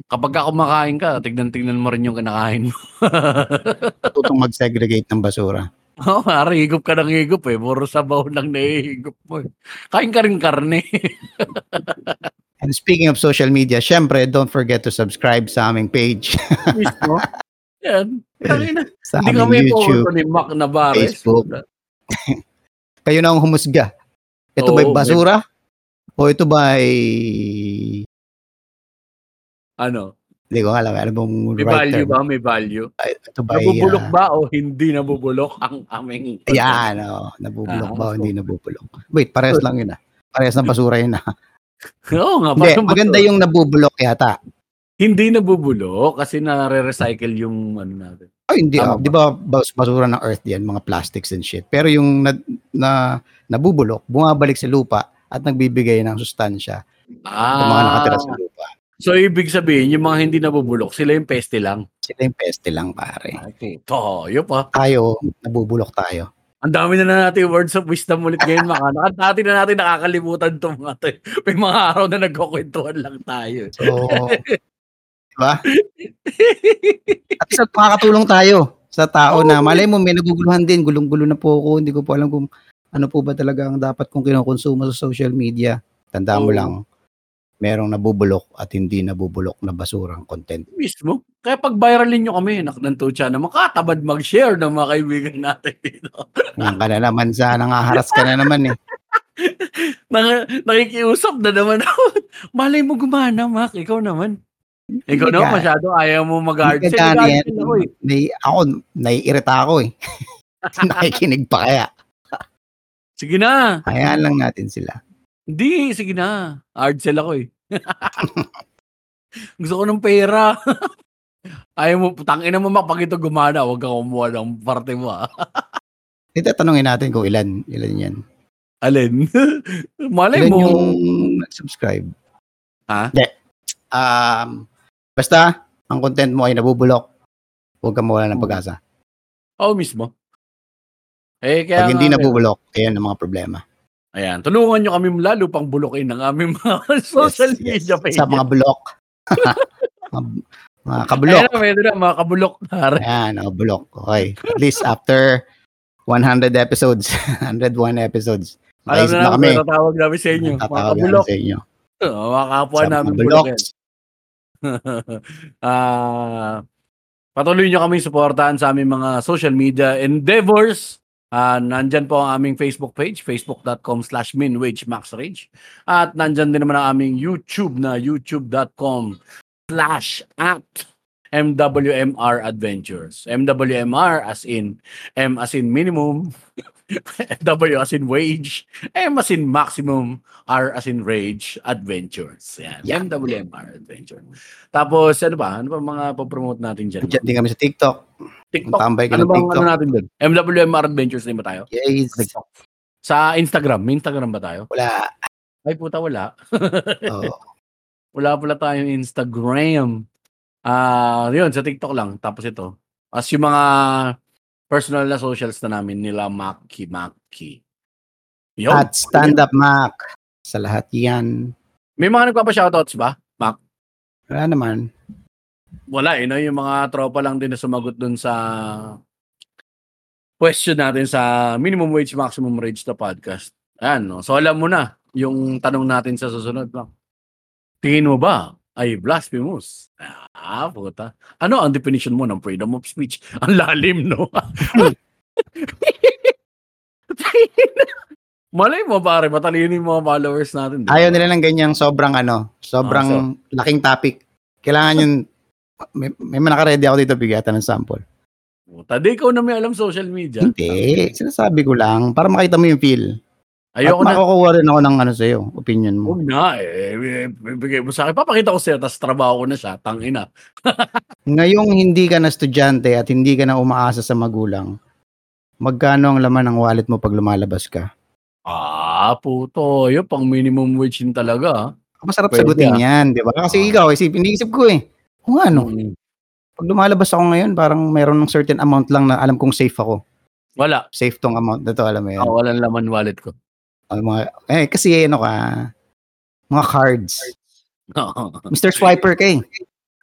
kapag ka kumakain ka, tignan-tignan mo rin yung kinakain mo. Tutong mag-segregate ng basura. Oo, oh, higop ka ng higop eh. Puro sabaw lang nahihigop mo. eh. Kain ka rin karne. And speaking of social media, syempre, don't forget to subscribe sa aming page, Mismo. Yan. Sa Hindi aming kami YouTube, ni Mac Navarez. Facebook. Kayo na ang humusga. Ito ba'y Oo, basura? O ito ba'y... Ano? Hindi ko alam. Ano bang May right value term? ba? May value. Ay, Ito ba'y... Nabubulok ah, ba o hindi nabubulok ang aming... Yan, oh, nabubulok Ah, ba o hindi nabubulok? Wait, parehas lang yun ah. Parehas ng basura yun ah. Oo nga. Hindi, maganda yung nabubulok yata. Hindi nabubulok kasi nare-recycle yung ano natin. Ay, hindi ah. Di ba bas- basura ng earth yan, mga plastics and shit. Pero yung na, na nabubulok, bumabalik sa lupa at nagbibigay ng sustansya sa mga nakatira sa lupa. So, ibig sabihin, yung mga hindi nabubulok, sila yung peste lang. Sila yung peste lang, pare. Okay. Toyo pa. Tayo, nabubulok tayo. Ang dami na na natin words of wisdom ulit ngayon, mga anak. Ang dati na natin nakakalimutan itong mga to. May mga araw na nagkukwentuhan lang tayo. So, di ba? At isa, makakatulong tayo sa tao na malay mo may naguguluhan din, gulong-gulo na po ako, hindi ko po alam kung ano po ba talaga ang dapat kong kinukonsumo sa social media. Tandaan mo Oo. lang, merong nabubulok at hindi nabubulok na basurang content. Mismo. Kaya pag viralin nyo kami, nakdanto siya na makatabad mag-share ng mga kaibigan natin dito. Yan ka na naman sa nangaharas ka na naman eh. Nang, nakikiusap na naman ako. Malay mo gumana, Mac. Ikaw naman. Ikaw ka- masyado ayaw mo mag-hard Hindi sell. ka gana Nag-hard yan. ako eh. Nai- ako, naiirita ako eh. Nakikinig pa kaya. Sige na. Hayaan lang natin sila. Hindi, sige na. Hard sell ako eh. Gusto ko ng pera. Ayaw mo, tangin mo Mac, pag ito gumana, huwag kang kumuha ng parte mo ah. Ito, tanongin natin kung ilan. Ilan yan. Alin? Malay Ilan mo. yung nag-subscribe? Ha? Hindi. Um, basta, ang content mo ay nabubulok. Huwag kang mawala ng pag-asa. Oo mismo. Eh, kaya Pag hindi nga, nabubulok, ayan ang mga problema. Ayan, tulungan nyo kami lalo pang bulokin ng aming mga social Yes, yes. media page. Sa mga bulok. mga, mga kabulok. Ayan medyo na, mga kabulok. Ayan, mga bulok. Okay. At least after 100 episodes, 101 episodes, Alam na na namin, kami. tatawag namin sa inyo. Mga Tatawag namin kabulok. sa inyo. Oo, mga kapwa Sa mga namin bulok. Ah, patuloy nyo kami suportahan sa aming mga social media endeavors. Ah, nandyan po ang aming Facebook page, facebook.com slash minwagemaxrage. At nandyan din naman ang aming YouTube na youtube.com slash at MWMR Adventures. MWMR as in M as in minimum, W as in wage, M as in maximum, R as in rage, adventures. Yan. Yeah. MWMR adventure. Tapos, ano ba? Ano ba mga papromote natin dyan? Diyan din kami sa TikTok. TikTok. Tambay ka Ano ng bang TikTok. ano natin doon? MWMR adventures din ba tayo? Yes. TikTok. Sa Instagram, may Instagram ba tayo? Wala. Ay puta, wala. Oo. Wala pala tayong Instagram. Ah, yun, sa TikTok lang. Tapos ito. As yung mga personal na socials na namin nila Maki Maki. Yun. At Stand Up Mac. Sa lahat yan. May mga nagpapa-shoutouts ba? Wala naman. Wala eh, no? yung mga tropa lang din na sumagot dun sa question natin sa minimum wage, maximum wage na podcast. Ayan, no? So alam mo na yung tanong natin sa susunod. No? Tingin mo ba ay blasphemous? Ah, puta. Ano ang definition mo ng freedom of speech? Ang lalim, no? Malay mo, pare, matalino yung mga followers natin. di ba? Ayaw nila ng ganyang sobrang ano, sobrang laking topic. Kailangan yun, may, may naka-ready ako dito bigatan ng sample. Puta, di ikaw na may alam social media. Hindi, sinasabi ko lang para makita mo yung feel. Ayoko At na. makukuha rin ako ng ano sa'yo, opinion mo. Huwag na eh. eh, Bigay mo sa akin. Papakita ko sa'yo, tapos trabaho ko na siya. Tangina. Ngayong hindi ka na estudyante at hindi ka na umaasa sa magulang, magkano ang laman ng wallet mo pag lumalabas ka? Ah, puto. Yun, pang minimum wage yun talaga. ah. Masarap Pwede, sagutin ah. yan, di ba? Kasi Ah. ikaw, isip, iniisip ko eh. Kung ano, Mm. pag lumalabas ako ngayon, parang meron ng certain amount lang na alam kong safe ako. Wala. Safe tong amount na to, alam mo yan. Oh, walang laman wallet ko. Ang mga, eh, kasi ano ka, mga cards. Mr. Swiper ka eh.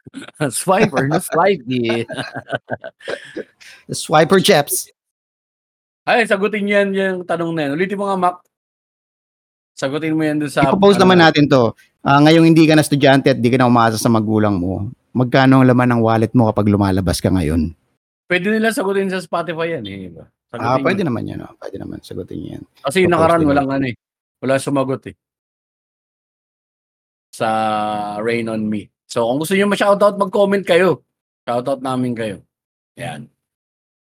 Swiper na swipe. eh. The Swiper Jeps. Ay, sagutin niyan yung tanong na yan. Ulitin mo nga, Mac. Sagutin mo yan dun sa... I-propose ano, naman natin to. Ah, ngayong hindi ka na estudyante at di ka na umaasa sa magulang mo, magkano ang laman ng wallet mo kapag lumalabas ka ngayon? Pwede nila sagutin sa Spotify yan. Eh. Sagutin Ah, pwede naman yan. Oh. Pwede naman sagutin yan. Kasi yung nakaraan, walang ano eh. Wala sumagot eh. Sa Rain on Me. So, kung gusto nyo ma-shoutout, mag-comment kayo. Shoutout namin kayo. Yan.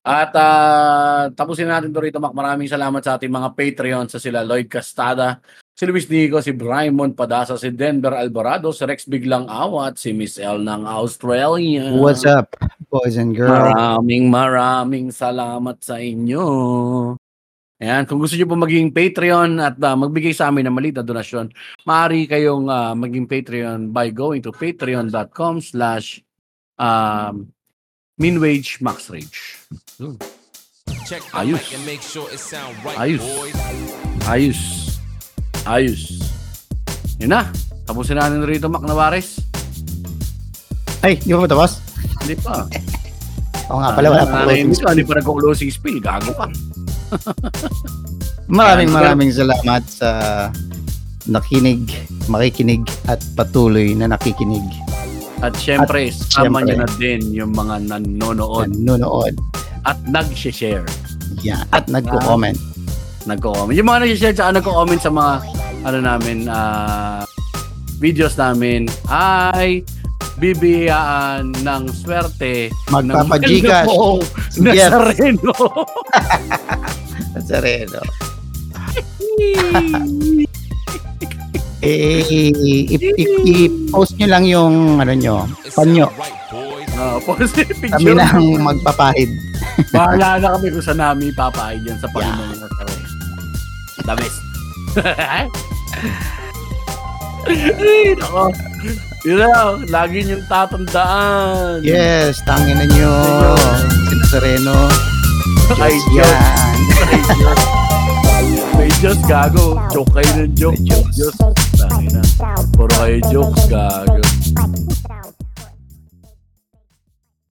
At ah, tapusin natin to rito, Mac. Maraming salamat sa ating mga Patreon sa sila Lloyd Castada, si Luis Nico, si Brymon Padasa, si Denver Alvarado, si Rex Biglang Awat, si Miss L ng Australia. What's up, boys and girls? Maraming maraming salamat sa inyo. Ayan, kung gusto niyo po maging Patreon at ah, magbigay sa amin ng maliit na donasyon, maaari kayong ah, maging Patreon by going to patreon.com slash um, minwage maxrage. Ayos. mic and make sure it sound right, Ayos. boys. Ayos. Ayos. Yun na. Tapusin natin rito, Mac Navares. Ay, di ba matapos? Hindi pa. Oo nga pala, wala pa. Nanay ka, hindi pa nag-closing spill. Gago ka. Maraming maraming salamat sa nakinig, makikinig at patuloy na nakikinig. At syempre, sama syempre. niyo na din yung mga nanonood Nanonood. at nag-share. Yan. At nagko-comment. Nagko-comment. Yung mga nag-share at nagko-comment sa mga ano namin, ah, videos namin ay bibiyaan ng swerte Magpapa-Gcash. na Yes. sa Reno. Sa Reno. Eh, i-post nyo lang yung ano nyo, panyo. boys. Ah, Kami picture. nang magpapahid. Bahala na kami kung saan namin ipapahay yan sa Panginoon yeah. The best. Ay, nako. Yun lang, lagi niyong tatandaan. Yes, tangin na nyo. Sina sa Reno. Ay, Diyos Diyos. yan. Ay, Diyos. May Diyos, gago. Joke kayo ng joke. May Diyos. Diyos. Tangina. Puro kayo jokes, gago.